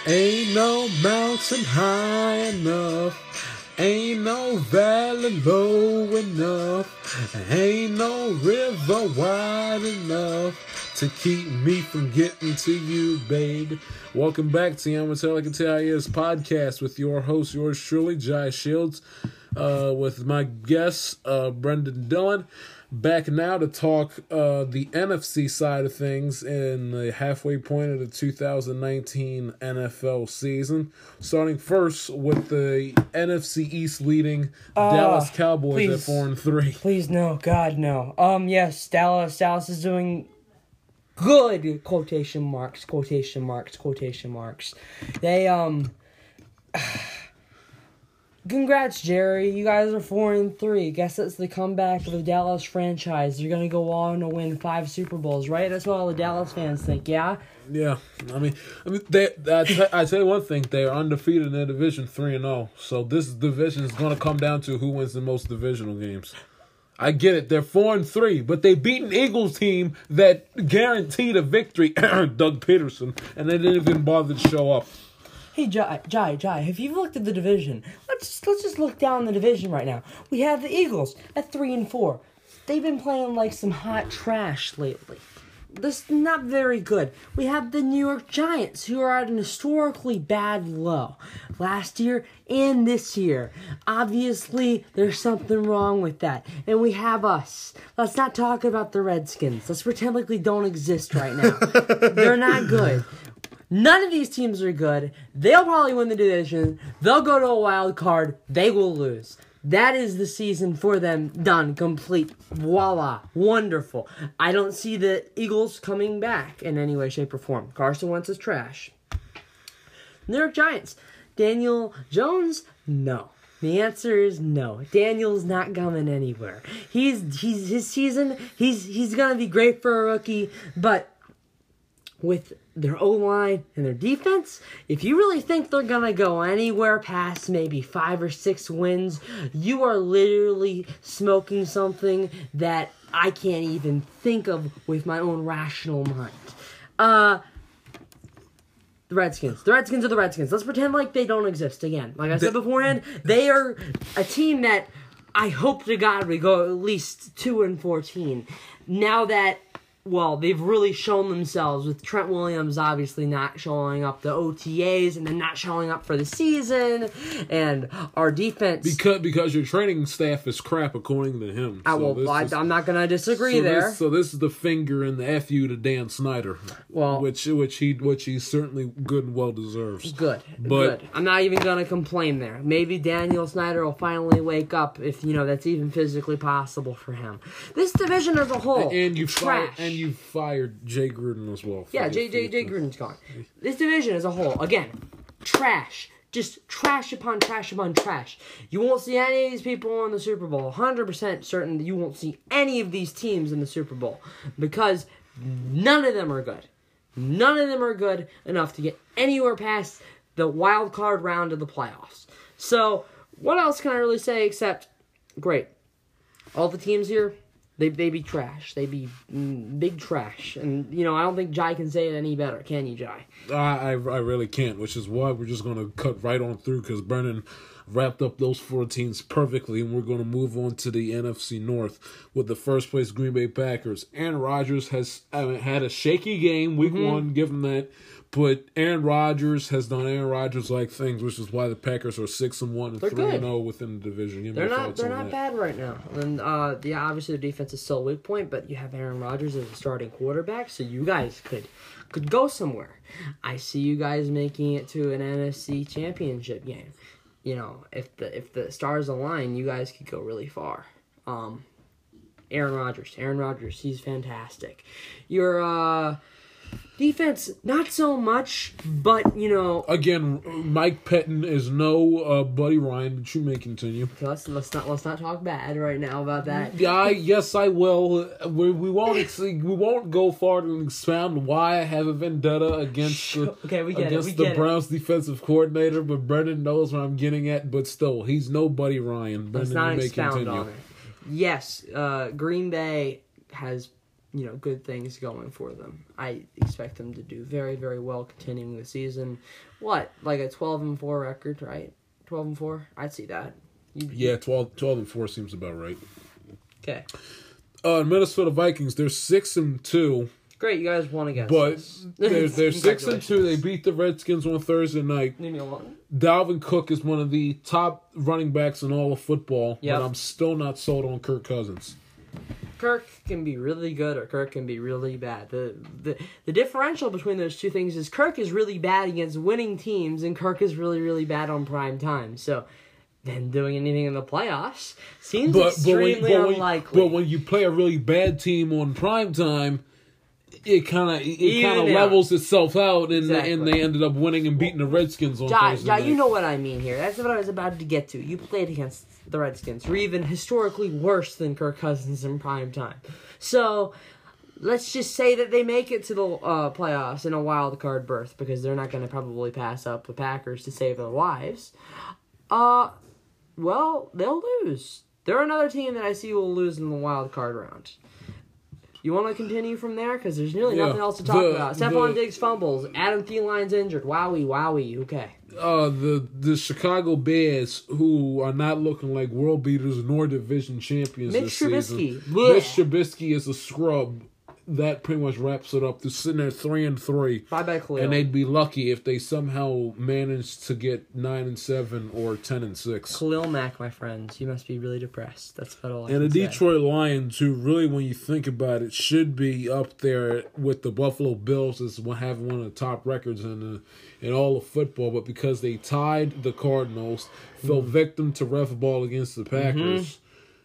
Ain't no mountain high enough. Ain't no valley low enough. Ain't no river wide enough to keep me from getting to you, baby. Welcome back to Yamatelica TIS podcast with your host, yours truly, Jai Shields, uh, with my guest, uh, Brendan Dillon. Back now to talk uh, the NFC side of things in the halfway point of the 2019 NFL season. Starting first with the NFC East leading Dallas Cowboys at please. four and three. Please no, God no. Um, yes, Dallas. Dallas is doing good. Quotation marks. Quotation marks. Quotation marks. They um. Congrats, Jerry. You guys are four and three. Guess that's the comeback of the Dallas franchise. You're gonna go on to win five Super Bowls, right? That's what all the Dallas fans think. Yeah. Yeah, I mean, I mean, they. I, tell you one thing: they are undefeated in their division, three and zero. So this division is going to come down to who wins the most divisional games. I get it; they're four and three, but they beat an Eagles team that guaranteed a victory. Doug Pederson, and they didn't even bother to show up. Hey, Jai, Jai, Jai, have you looked at the division? Let's let's just look down the division right now. We have the Eagles at three and four. They've been playing like some hot trash lately. This is not very good. We have the New York Giants, who are at an historically bad low last year and this year. Obviously, there's something wrong with that. And we have us. Let's not talk about the Redskins. Let's pretend like we don't exist right now. They're not good. None of these teams are good. They'll probably win the division. They'll go to a wild card. They will lose. That is the season for them done, complete. Voila. Wonderful. I don't see the Eagles coming back in any way, shape, or form. Carson Wentz is trash. New York Giants. Daniel Jones? No. The answer is no. Daniel's not coming anywhere. He's he's his season. He's he's gonna be great for a rookie, but with their O line and their defense, if you really think they're gonna go anywhere past maybe five or six wins, you are literally smoking something that I can't even think of with my own rational mind. Uh the Redskins. The Redskins are the Redskins. Let's pretend like they don't exist again. Like I said beforehand, they are a team that I hope to God we go at least two and fourteen. Now that well, they've really shown themselves with Trent Williams obviously not showing up the OTAs and then not showing up for the season, and our defense. Because because your training staff is crap, according to him. I So will. this I, is- I'm not gonna disagree so there. This, so this is the finger and the fu to Dan Snyder. Well- which which he which he certainly good and well deserves. Good, But- good. I'm not even gonna complain there. Maybe Daniel Snyder will finally wake up if you know that's even physically possible for him. This division as a whole, And you fired trash. You fired Jay Gruden as well. yeah, the- J J J Gruden's gone. This division as a whole, again, trash. Just trash upon trash upon trash. You won't see any of these people in the Super Bowl. 100% certain that you won't see any of these teams in the Super Bowl because none of them are good. None of them are good enough to get anywhere past the wild card round of the playoffs. So, what else can I really say except great? All the teams here, they they be trash. They be mm, big trash. And you know, I don't think Jai can say it any better, can you, Jai? I, I I really can't, which is why we're just gonna cut right on through because Brennan wrapped up those four teams perfectly, and we're gonna move on to the NFC North with the first place Green Bay Packers. Aaron Rodgers has I mean, had a shaky game week Mm-hmm. one, give him that. But Aaron Rodgers has done Aaron Rodgers like things, which is why the Packers are six and one and They're three and good. zero within the division. Give They're not they're not that. bad right now. And uh yeah, obviously their defense is still a weak point, but you have Aaron Rodgers as a starting quarterback, so you guys could could go somewhere. I see you guys making it to an NFC championship game. You know, if the if the stars align, you guys could go really far. Um Aaron Rodgers. Aaron Rodgers, he's fantastic. Your uh defense, not so much, but you know, Again, Mike Pettine is no uh, Buddy Ryan, but you may continue. let's let's not let's not talk bad right now about that. Yeah, I, yes, I will. We, we won't ex- we won't go far to expound why I have a vendetta against the, Okay, we get it, against we the get it. Browns defensive coordinator, but Brendan knows what I'm getting at. But still, he's no Buddy Ryan. Let's Brendan, not you may expound continue. on it. Yes, uh, Green Bay has you know, good things going for them. I expect them to do very, very well continuing the season. What, like a 12 and 4 record, right? 12 and 4? I'd see that. You- Yeah, 12, 12 and four seems about right. Okay. Uh, Minnesota Vikings, they're six and two, Great, you guys won against but us. they're they're six and two. They beat the Redskins on Thursday night. Leave me alone. Dalvin Cook is one of the top running backs in all of football, Yep. but I'm still not sold on Kirk Cousins. Kirk can be really good or Kirk can be really bad. The, the the differential between those two things is Kirk is really bad against winning teams and Kirk is really really bad on prime time. So then doing anything in the playoffs seems But but extremely when, but, when, unlikely. but when you play a really bad team on prime time, it kind of it kind of levels itself out, and Exactly. and they ended up winning and beating the Redskins on Ja, Thursday ja, night. you know what I mean here. That's what I was about to get to. You played against the Redskins, are even historically worse than Kirk Cousins in prime time. So let's just say that they make it to the uh, playoffs in a wild card berth because they're not going to probably pass up the Packers to save their lives. Uh, well, they'll lose. They're another team that I see will lose in the wild card round. You want to continue from there because there's really Yeah, nothing else to talk the- about. Stefon Diggs fumbles. Adam Thielen's injured. Wowie, wowie. Okay. uh, the the Chicago Bears, who are not looking like world beaters nor division champions Mitch this Trubisky. season. Blech. Mitch Trubisky is a scrub. That pretty much wraps it up. They're sitting there three and three, Bye bye, Khalil. and they'd be lucky if they somehow managed to get nine and seven or ten and six. Khalil Mack, my friends, you must be really depressed. That's about all I And the say. Detroit Lions, who really, when you think about it, should be up there with the Buffalo Bills as one- having one of the top records in the, in all of football. But because they tied the Cardinals, fell Mm-hmm. victim to ref ball against the Packers,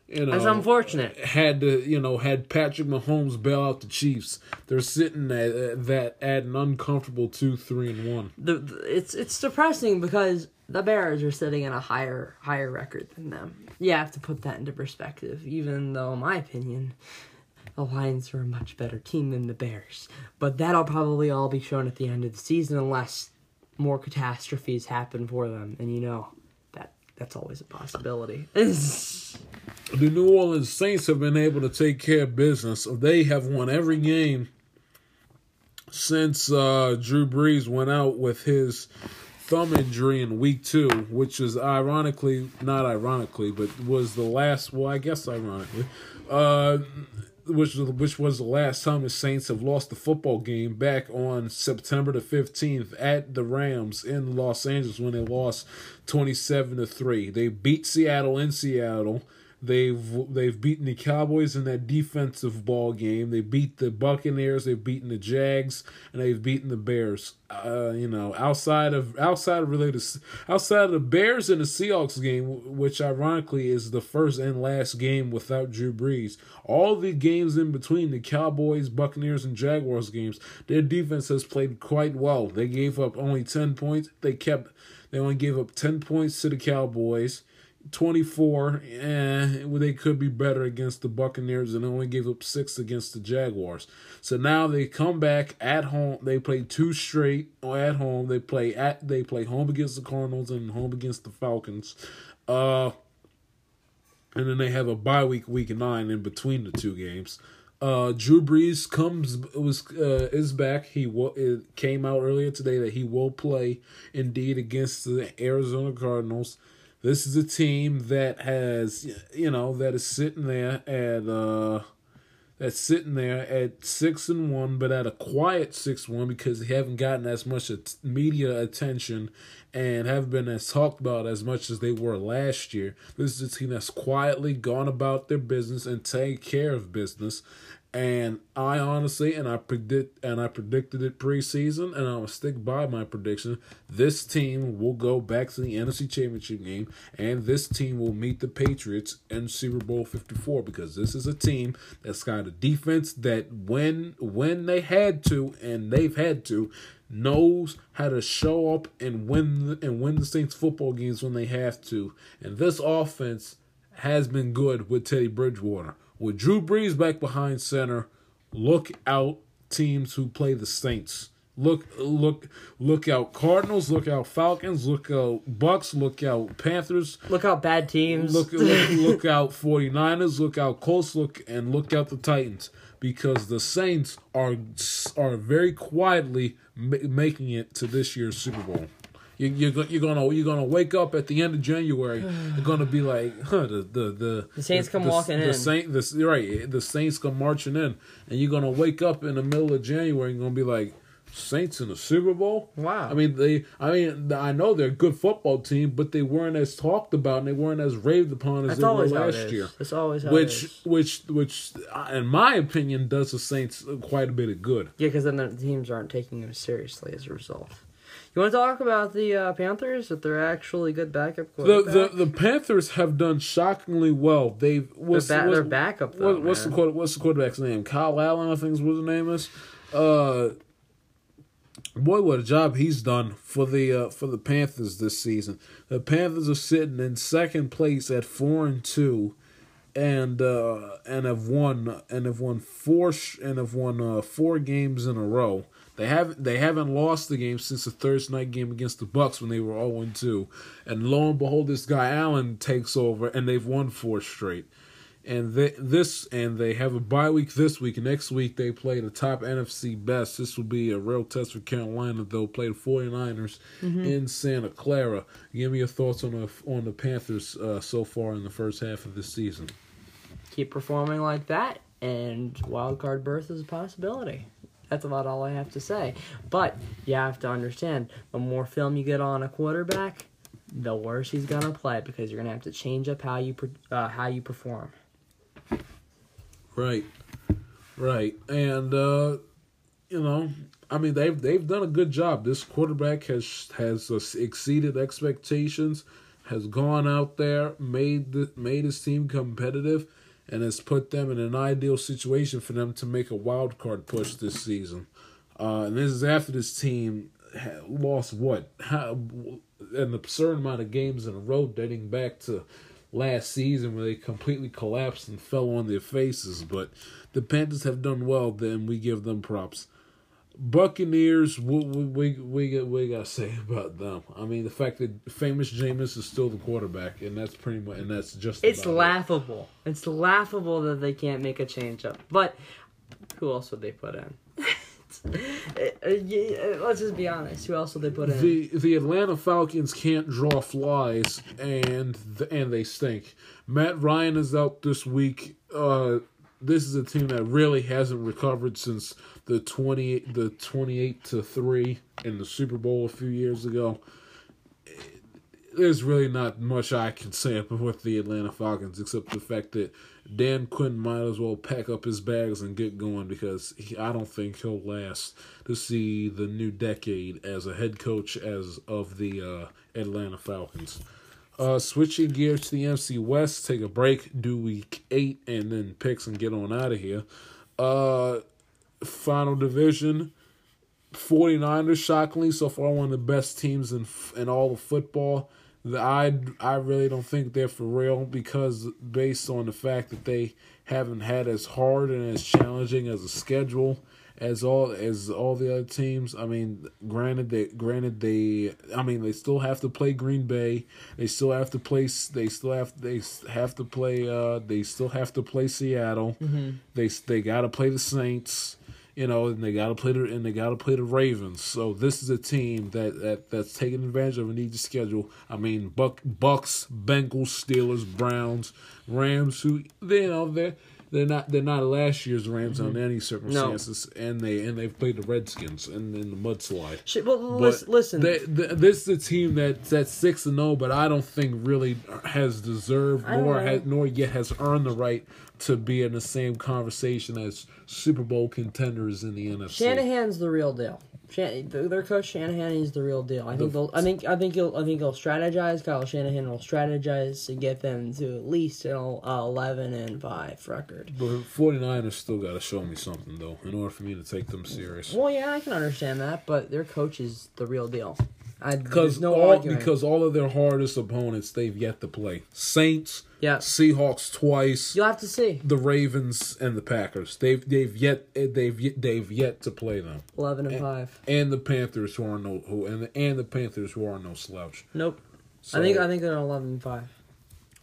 you know, That's unfortunate. had to you know had Patrick Mahomes bail out the Chiefs. They're sitting at that at an uncomfortable two, three, and one. The, it's it's depressing because the Bears are sitting at a higher higher record than them. You have to put that into perspective. Even though, in my opinion, the Lions are a much better team than the Bears. But that'll probably all be shown at the end of the season unless more catastrophes happen for them. And you know that's always a possibility. The New Orleans Saints have been able to take care of business. They have won every game since uh, Drew Brees went out with his thumb injury in week two, which is ironically, not ironically, but was the last, well, I guess ironically, uh, which, was- which was the last time the Saints have lost the football game back on September the 15th at the Rams in Los Angeles when they lost 27 to 3. They beat Seattle in Seattle. They've they've beaten the Cowboys in that defensive ball game. They beat the Buccaneers. They've beaten the Jags, and they've beaten the Bears. Uh, you know, outside of outside of related outside of the Bears and the Seahawks game, which ironically is the first and last game without Drew Brees. All the games in between the Cowboys, Buccaneers, and Jaguars games, their defense has played quite well. They gave up only ten points. They kept they only gave up ten points to the Cowboys. 24, eh, they could be better against the Buccaneers and only gave up six against the Jaguars. So now they come back at home. They play two straight at home. They play at they play home against the Cardinals and home against the Falcons. Uh, and then they have a bye week, week nine in between the two games. Uh, Drew Brees comes was uh, is back. He will. It came out earlier today that he will play indeed against the Arizona Cardinals. This is a team that has you know that is sitting there at uh that's sitting there at six and one, but at a quiet six one because they haven't gotten as much media attention and haven't been as talked about as much as they were last year. This is a team that's quietly gone about their business and take care of business. And I honestly, and I predict, and I predicted it preseason, and I'm gonna stick by my prediction. This team will go back to the NFC Championship game, and this team will meet the Patriots in Super Bowl 54 because this is a team that's got a defense that when when they had to, and they've had to, knows how to show up and win and win the Saints football games when they have to. And this offense has been good with Teddy Bridgewater. With Drew Brees back behind center, look out teams who play the Saints Look, look, look out! Cardinals. Look out! Falcons. Look out! Bucks. Look out! Panthers. Look out, bad teams. Look, look, look out! 49ers. Look out! Colts. Look and look out the Titans because the Saints are are very quietly ma- making it to this year's Super Bowl. You, you're you're gonna you're gonna wake up at the end of January. You're gonna be like, huh? The the the, The Saints come the, walking the in. Saint, the, right. The Saints come marching in, and you're gonna wake up in the middle of January and gonna be like, Saints in the Super Bowl. Wow. I mean they. I mean I know they're a good football team, but they weren't as talked about and they weren't as raved upon as That's they were last year That's always how it which is. which which uh, in my opinion does the Saints quite a bit of good. Yeah, because then the teams aren't taking them seriously as a result. You want to talk about the uh, Panthers? That they're actually good backup The, quarterback. the the Panthers have done shockingly well. They've what's, their, ba- what's, their backup though. what- what's the man. quarter, what's the quarterback's name? Kyle Allen, I think is what his name is. Uh, boy, what a job he's done for the uh, for the Panthers this season. The Panthers are sitting in second place at four and two, and uh, and have won and have won four sh- and have won uh, four games in a row. They haven't they haven't lost the game since the Thursday night game against the Bucks when they were 0 2. And lo and behold, this guy Allen takes over and they've won four straight. And they, this and they have a bye week this week. Next week they play the top NFC best. This will be a real test for Carolina. They'll play the 49ers in Santa Clara. Give me your thoughts on the on the Panthers uh, so far in the first half of this season. Keep performing like that, and wild card berth is a possibility. That's about all I have to say. But you have to understand, the more film you get on a quarterback, the worse he's gonna play because you're gonna have to change up how you uh, how you perform. Right, right, and uh, you know, I mean they've they've done a good job. This quarterback has has uh, exceeded expectations, has gone out there, made the, made his team competitive, and has put them in an ideal situation for them to make a wild card push this season. Uh, and this is after this team lost what an absurd amount of games in a row dating back to last season where they completely collapsed and fell on their faces. But the Panthers have done well, then we give them props. Buccaneers, we we we got we got to say about them? I mean, the fact that famous Jameis is still the quarterback, and that's pretty much, and that's just It's about it. laughable. It's laughable that they can't make a change up. But who else would they put in? Let's just be honest. Who else would they put in? The the Atlanta Falcons can't draw flies, and the, and they stink. Matt Ryan is out this week. Uh, this is a team that really hasn't recovered since the twenty the twenty eight to three in the Super Bowl a few years ago. There's really not much I can say about the Atlanta Falcons except the fact that Dan Quinn might as well pack up his bags and get going because he, I don't think he'll last to see the new decade as a head coach as of the uh, Atlanta Falcons. Uh, switching gears to the NFC West, take a break, do week eight, and then picks and get on out of here. Uh, final division, 49ers, shockingly, so far one of the best teams in in all of football. The, I I really don't think they're for real because based on the fact that they haven't had as hard and as challenging as a schedule as all as all the other teams. I mean, granted they granted they I mean they still have to play Green Bay. They still have to play they still have they have to play uh they still have to play Seattle. They they got to play the Saints you know, and they got to play the and they got to play the Ravens. So this is a team that, that that's taking advantage of an easy schedule. I mean, Buck Bucks, Bengals, Steelers, Browns, Rams. Who you know they're they're not they're not last year's Rams under mm-hmm. any circumstances, and they and they've played the Redskins in, in the mudslide. Shit, well, But listen. listen. they, this is a team that that's six and zero, but I don't think really has deserved nor has, nor yet has earned the right to be in the same conversation as Super Bowl contenders in the NFC. Shanahan's the real deal. Shan- their coach Shanahan is the real deal. I think they'll. I think. I think he'll. I think he'll strategize. Kyle Shanahan will strategize to get them to at least an eleven and five record. But 49ers still got to show me something though, in order for me to take them serious. Well, yeah, I can understand that, but their coach is the real deal. I, because no all arguing. because all of their hardest opponents they've yet to play. Saints, Yeah. Seahawks twice, you'll have to see. the Ravens and the Packers. They've they've yet they've yet, they've yet to play them. Eleven and five. And the Panthers who are no who and the, and the Panthers who are no slouch. Nope. So, I think I think they're eleven and five.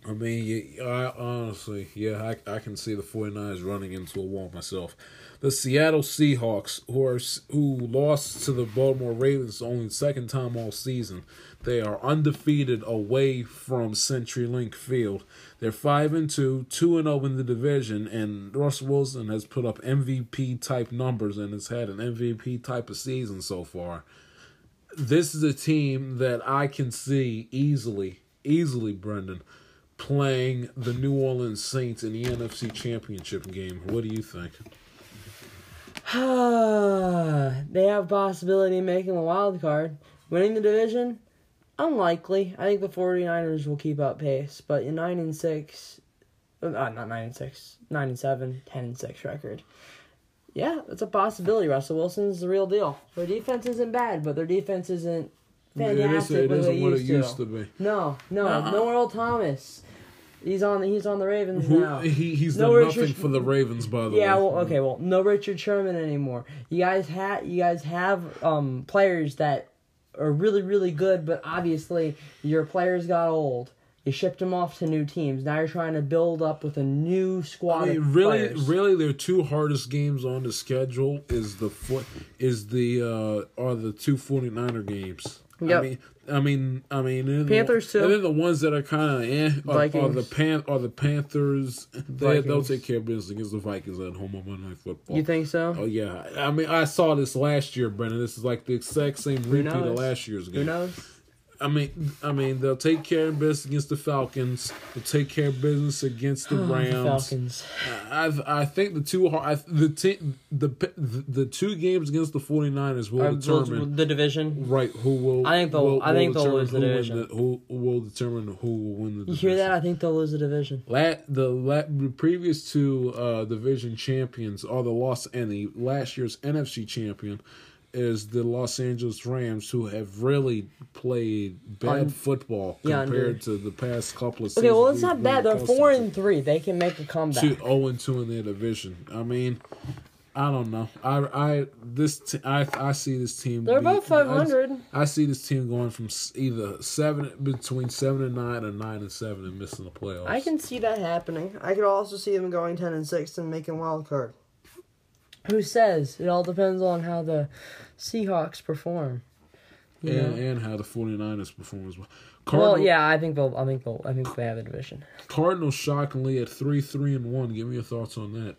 I mean, I, honestly, yeah, I, I can see the 49ers running into a wall myself. The Seattle Seahawks, who are who lost to the Baltimore Ravens only second time all season, they are undefeated away from CenturyLink Field. They're five and two, two and zero in the division, and Russell Wilson has put up MVP type numbers and has had an MVP type of season so far. This is a team that I can see easily, easily, Brendan, playing the New Orleans Saints in the NFC Championship game. What do you think? they have possibility of making a wild card. Winning the division, unlikely. I think the 49ers will keep up pace, but in 9 and 6, uh, not 9 and 6, 9 and 7, 10 and 6 record. Yeah, that's a possibility. Russell Wilson's the real deal. Their defense isn't bad, but their defense isn't it, is, fantastic it like isn't they what it used, used to. to be. No, no, Uh-uh. no Earl Thomas. He's on he's on the Ravens Who, now. he, he's No done Richard- nothing for the Ravens, by the Yeah, way. well, okay, well, no Richard Sherman anymore. You guys have you guys have um players that are really really good, but obviously your players got old. You shipped them off to new teams. Now you're trying to build up with a new squad I mean, really, players. really, their two hardest games on the schedule is the foot is the uh are the two 49er games. I mean, I mean, I mean, Panthers, the, too. And then the ones that are kind of eh are, are the pan are the Panthers. They, they'll take care of business against the Vikings at home on Monday Night Football. You think so? Oh yeah, I mean, I saw this last year, Brendan. This is like the exact same repeat of last year's game. Who knows? I mean, I mean, they'll take care of business against the Falcons. They'll take care of business against the The Rams. Falcons. I I think the two I, the t- the the two games against the 49ers will determine the division. right who will. I think they'll- will- I think they'll lose the division. the- who will determine who will win the Division. You hear that? I think they'll lose the division. La- the, la- the previous two uh, division champions are the Los and the last year's NFC champion is the Los Angeles Rams, who have really played bad Un- football compared to the past couple of seasons. Okay, well it's not bad. They're four and three. They can make a comeback. two zero oh and two in their division. I mean, I don't know. I I this t- I I see this team. They're be- about 500. I, I see this team going from either seven between seven and nine or nine and seven and missing the playoffs. I can see that happening. I could also see them going ten and six and making wild card. Who says? It all depends on how the Seahawks perform. And, know? and how the 49ers perform as well. Well, yeah, I think they'll. I think they'll. I think they have the division. Cardinals shockingly at three three and one. Give me your thoughts on that.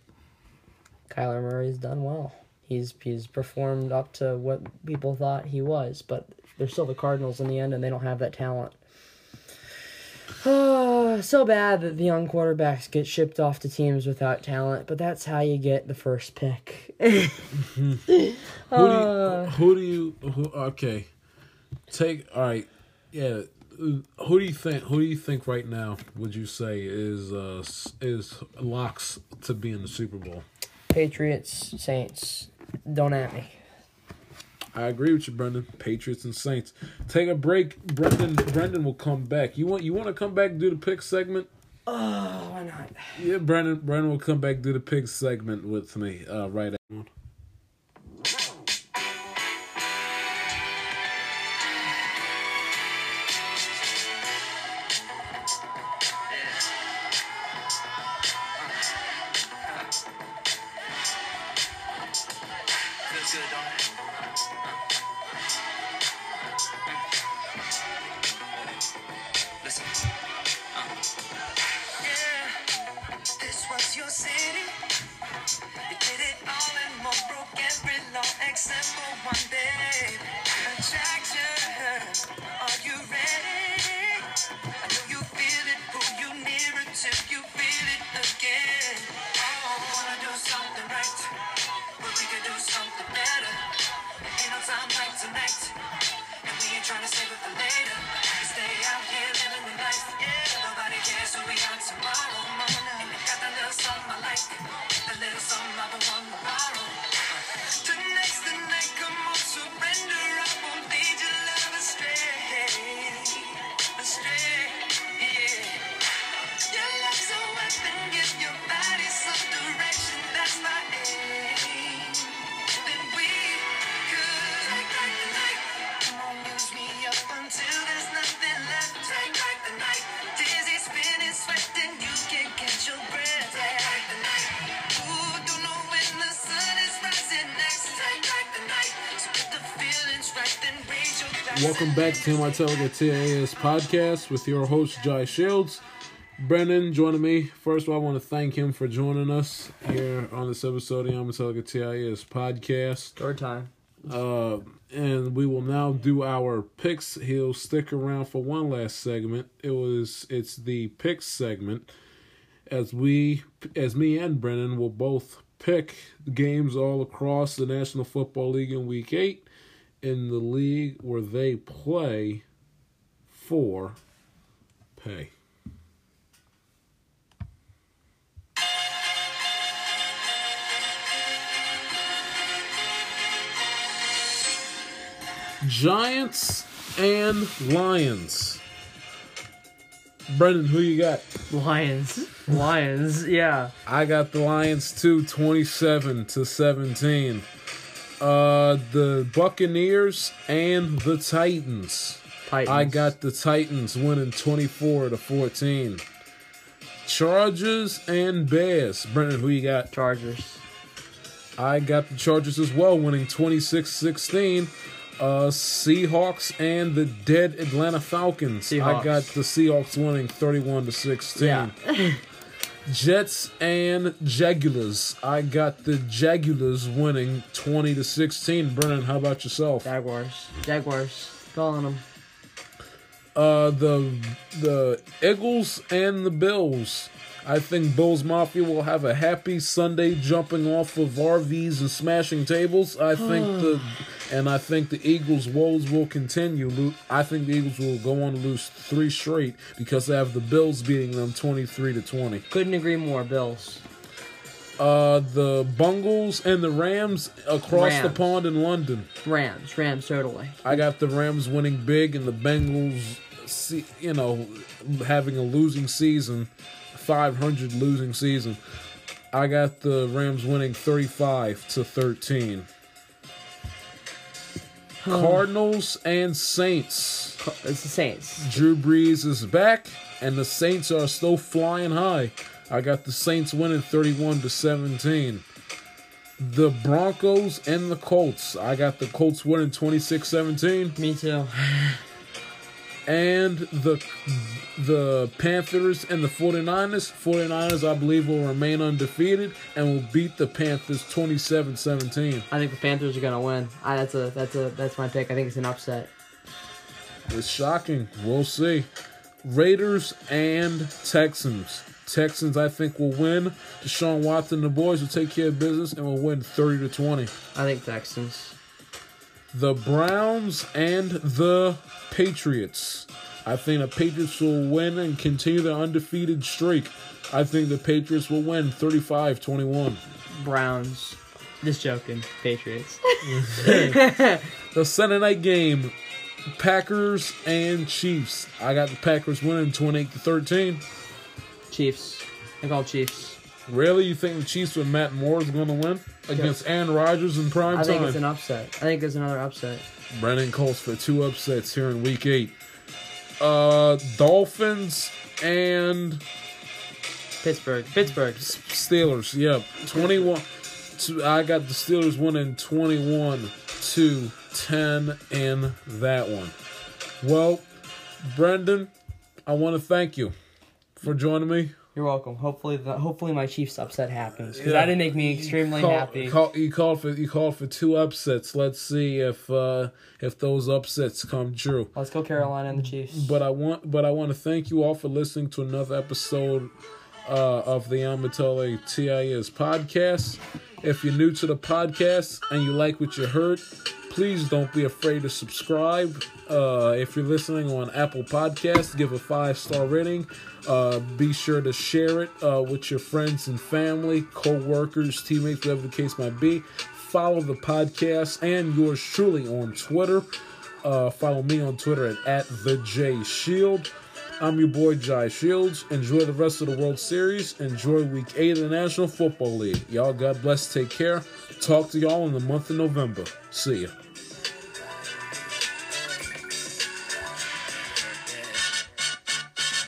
Kyler Murray's done well. He's he's performed up to what people thought he was, but they're still the Cardinals in the end, and they don't have that talent. so bad that the young quarterbacks get shipped off to teams without talent, but that's how you get the first pick. Who do Uh. you, who do you who, okay? Take all right. Yeah. uh, Who do you think? Who do you think right now? Would you say is uh is locks to be in the Super Bowl? Patriots, Saints, don't at me. I agree with you, Brendan. Patriots and Saints. Take a break. Brendan. Brendan will come back. You want you want to come back and do the pick segment? Oh, why not? Yeah, Brendan. Brendan will come back and do the pick segment with me. Uh, right. After. Good, don't it? Welcome back to my Telega TAS podcast with your host, Jai Shields. Brennan joining me. First of all, I want to thank him for joining us here on this episode of the TIS podcast. Third time. Uh, and we will now do our picks. He'll stick around for one last segment. It was it's the picks segment, as we as me and Brennan will both pick games all across the National Football League in Week Eight, in the league where they play for pay. Giants and Lions. Brendan, who you got? Lions. Lions, yeah. I got the Lions too, 27 to 17. Uh the Buccaneers and the Titans. Titans. I got the Titans winning 24 to 14. Chargers and Bears. Brendan, who you got? Chargers. I got the Chargers as well, winning 26-16. Uh, Seahawks and the dead Atlanta Falcons. Seahawks. I got the Seahawks winning 31 to 16. Yeah. Jets and Jaguars. I got the Jaguars winning 20 to 16. Brennan, how about yourself? Jaguars. Jaguars. Calling them. Uh, the the Eagles and the Bills. I think Bills Mafia will have a happy Sunday jumping off of RVs and smashing tables. I think the and I think the Eagles' woes will continue. I think the Eagles will go on to lose three straight because they have the Bills beating them twenty three to twenty. Couldn't agree more, Bills. Uh, the Bungles and the Rams across the pond in London. Rams. Rams, totally. I got the Rams winning big and the Bengals, you know, having a losing season, 500 losing season. I got the Rams winning 35 to 13. Cardinals and Saints. It's the Saints. Drew Brees is back, and the Saints are still flying high. I got the Saints winning 31 to 17. The Broncos and the Colts. I got the Colts winning 26 17. Me too. And the the Panthers and the 49ers. 49ers, I believe, will remain undefeated and will beat the Panthers 27 17. I think the Panthers are gonna win. I, that's a that's a that's my pick. I think it's an upset. It's shocking. We'll see. Raiders and Texans. Texans, I think, will win. Deshaun Watson and the boys will take care of business and will win 30 to 20. I think Texans. The Browns and the Patriots. I think the Patriots will win and continue their undefeated streak. I think the Patriots will win 35 21. Browns. Just joking. Patriots. The Sunday night game Packers and Chiefs. I got the Packers winning 28 to 13. Chiefs. I call Chiefs. Really? You think the Chiefs with Matt Moore is going to win against Aaron Rodgers in prime I think time? it's an upset. I think it's another upset. Brennan calls for two upsets here in Week Eight. Uh, Dolphins and Pittsburgh. Pittsburgh. Steelers. Yep, twenty-one. To, I got the Steelers winning twenty-one to ten in that one. Well, Brendan, I want to thank you for joining me. You're welcome. Hopefully, the, hopefully my Chiefs upset happens because Yeah. that did make me extremely Call- happy. call- you called for you called for two upsets. Let's see if uh, if those upsets come true. Let's go Carolina and the Chiefs. But I want, but I want to thank you all for listening to another episode uh, of the Amatole TIS podcast. If you're new to the podcast and you like what you heard, please don't be afraid to subscribe. Uh, if you're listening on Apple Podcasts, give a five star rating. Uh, be sure to share it uh, with your friends and family, co-workers, teammates, whatever the case might be. Follow the podcast and yours truly on Twitter. Uh, follow me on Twitter at, at the J Shield. I'm your boy Jai Shields. Enjoy the rest of the World Series. Enjoy Week Eight of the National Football League. Y'all, God bless. Take care. Talk to y'all in the month of November. See ya.